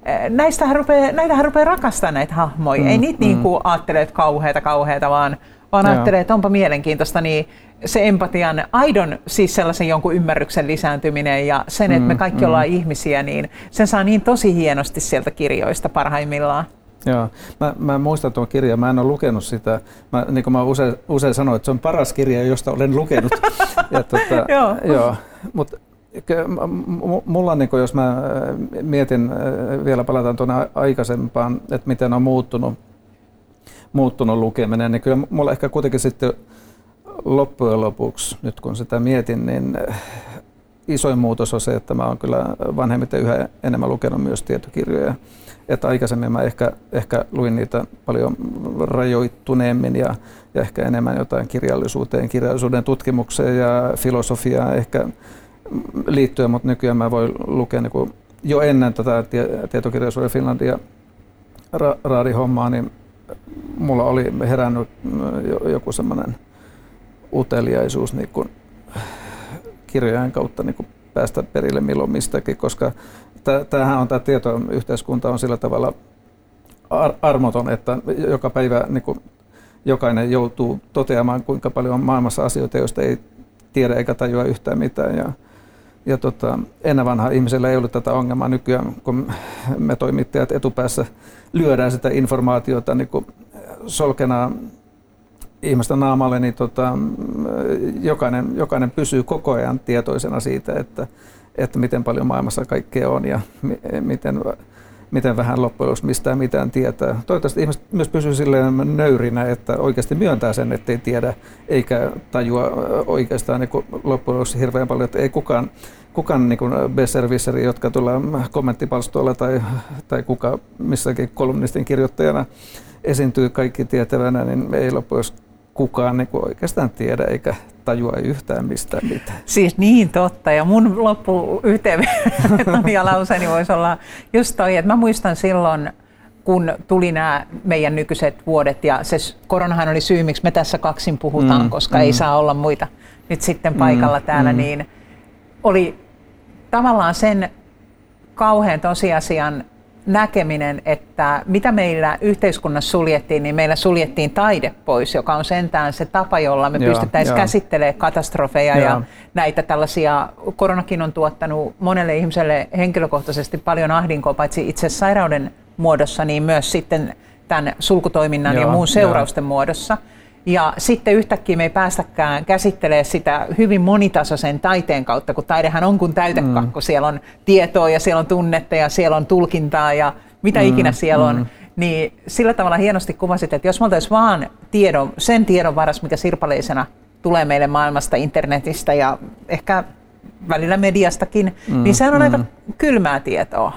eh, näistähän rupeaa, näitähän rupeaa rakastamaan näitä hahmoja. Mm, Ei niitä mm. niin kuin ajattele, että kauheita, kauheita, vaan, vaan ajattelee, että onpa mielenkiintoista. Niin se empatian, aidon siis sellaisen jonkun ymmärryksen lisääntyminen ja sen, että me mm, kaikki mm. ollaan ihmisiä, niin sen saa niin tosi hienosti sieltä kirjoista parhaimmillaan. Joo, mä, mä muistan tuon kirjan, mä en ole lukenut sitä. Mä, niin kuin mä usein, usein sanoin, että se on paras kirja, josta olen lukenut. ja, tota, joo. joo. Mutta mulla, niin jos mä äh, mietin, äh, vielä palataan tuonne aikaisempaan, että miten on muuttunut, muuttunut lukeminen, niin kyllä mulla ehkä kuitenkin sitten loppujen lopuksi, nyt kun sitä mietin, niin äh, isoin muutos on se, että mä oon kyllä vanhemmiten yhä enemmän lukenut myös tietokirjoja että aikaisemmin mä ehkä, ehkä luin niitä paljon rajoittuneemmin ja, ja ehkä enemmän jotain kirjallisuuteen, kirjallisuuden tutkimukseen ja filosofiaan ehkä liittyen, mutta nykyään mä voin lukea niin kuin jo ennen tätä tietokirjallisuuden Finlandia ra- raadihommaa, niin mulla oli herännyt joku semmoinen uteliaisuus niin kuin kirjojen kautta niin kuin päästä perille milloin mistäkin, koska tämähän on tämä tietoyhteiskunta on sillä tavalla ar- armoton, että joka päivä niin kuin jokainen joutuu toteamaan, kuinka paljon on maailmassa asioita, joista ei tiedä eikä tajua yhtään mitään. Ja, ja tota, ennen vanha ihmisellä ei ollut tätä ongelmaa nykyään, kun me toimittajat etupäässä lyödään sitä informaatiota niin kuin solkenaa ihmisten naamalle, niin tota, jokainen, jokainen pysyy koko ajan tietoisena siitä, että että miten paljon maailmassa kaikkea on ja miten, miten vähän loppujen lopuksi mistään mitään tietää. Toivottavasti ihmiset myös pysyy silleen nöyrinä, että oikeasti myöntää sen, ettei tiedä eikä tajua oikeastaan niin loppujen lopuksi hirveän paljon, että ei kukaan, kukaan niin kuin besservisseri, jotka tulee kommenttipalstoilla tai, tai kuka missäkin kolumnistin kirjoittajana esiintyy kaikki tietävänä, niin ei loppujen kukaan niin oikeastaan tiedä eikä tajua yhtään mistään mitään. Siis niin totta. Ja mun loppu yhteenvetoni ja lauseeni voisi olla just toi, että mä muistan silloin, kun tuli nämä meidän nykyiset vuodet ja se koronahan oli syy, miksi me tässä kaksin puhutaan, mm, koska mm. ei saa olla muita nyt sitten paikalla mm, täällä, mm. niin oli tavallaan sen kauhean tosiasian näkeminen, että mitä meillä yhteiskunnassa suljettiin, niin meillä suljettiin taide pois, joka on sentään se tapa, jolla me pystyttäisiin käsittelemään katastrofeja Joo. ja näitä tällaisia. Koronakin on tuottanut monelle ihmiselle henkilökohtaisesti paljon ahdinkoa, paitsi itse sairauden muodossa, niin myös sitten tämän sulkutoiminnan Joo, ja muun seurausten jo. muodossa. Ja sitten yhtäkkiä me ei päästäkään käsittelemään sitä hyvin monitasoisen taiteen kautta, kun taidehan on kuin täytekakku. Mm. Siellä on tietoa ja siellä on tunnetta ja siellä on tulkintaa ja mitä mm. ikinä siellä on. Mm. Niin sillä tavalla hienosti kuvasit, että jos me oltaisiin vaan tiedon, sen tiedon varas, mikä sirpaleisena tulee meille maailmasta, internetistä ja ehkä välillä mediastakin, mm. niin sehän on mm. aika kylmää tietoa.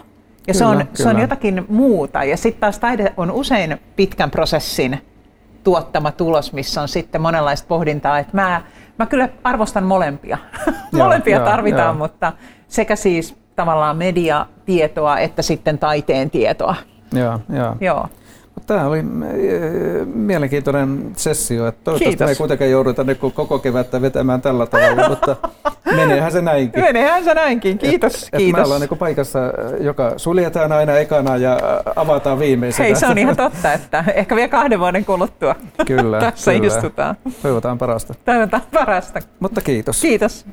Ja kyllä, se, on, kyllä. se on jotakin muuta. Ja sitten taas taide on usein pitkän prosessin tuottama tulos, missä on sitten monenlaista pohdintaa. Että mä, mä kyllä arvostan molempia. molempia joo, tarvitaan, joo. mutta sekä siis tavallaan mediatietoa että sitten taiteen tietoa. Joo, joo. joo. Tämä oli äh, mielenkiintoinen sessio. Että toivottavasti Kiitos. me ei kuitenkaan jouduta koko kevättä vetämään tällä tavalla, mutta meneehän se näinkin. Meneehän se näinkin. Kiitos. Et, et kiitos. me ollaan niin paikassa, joka suljetaan aina ekana ja avataan viimeisenä. Hei, se on ihan totta, että ehkä vielä kahden vuoden kuluttua kyllä, tässä kyllä. istutaan. Toivotaan parasta. Toivotaan parasta. Mutta kiitos. Kiitos.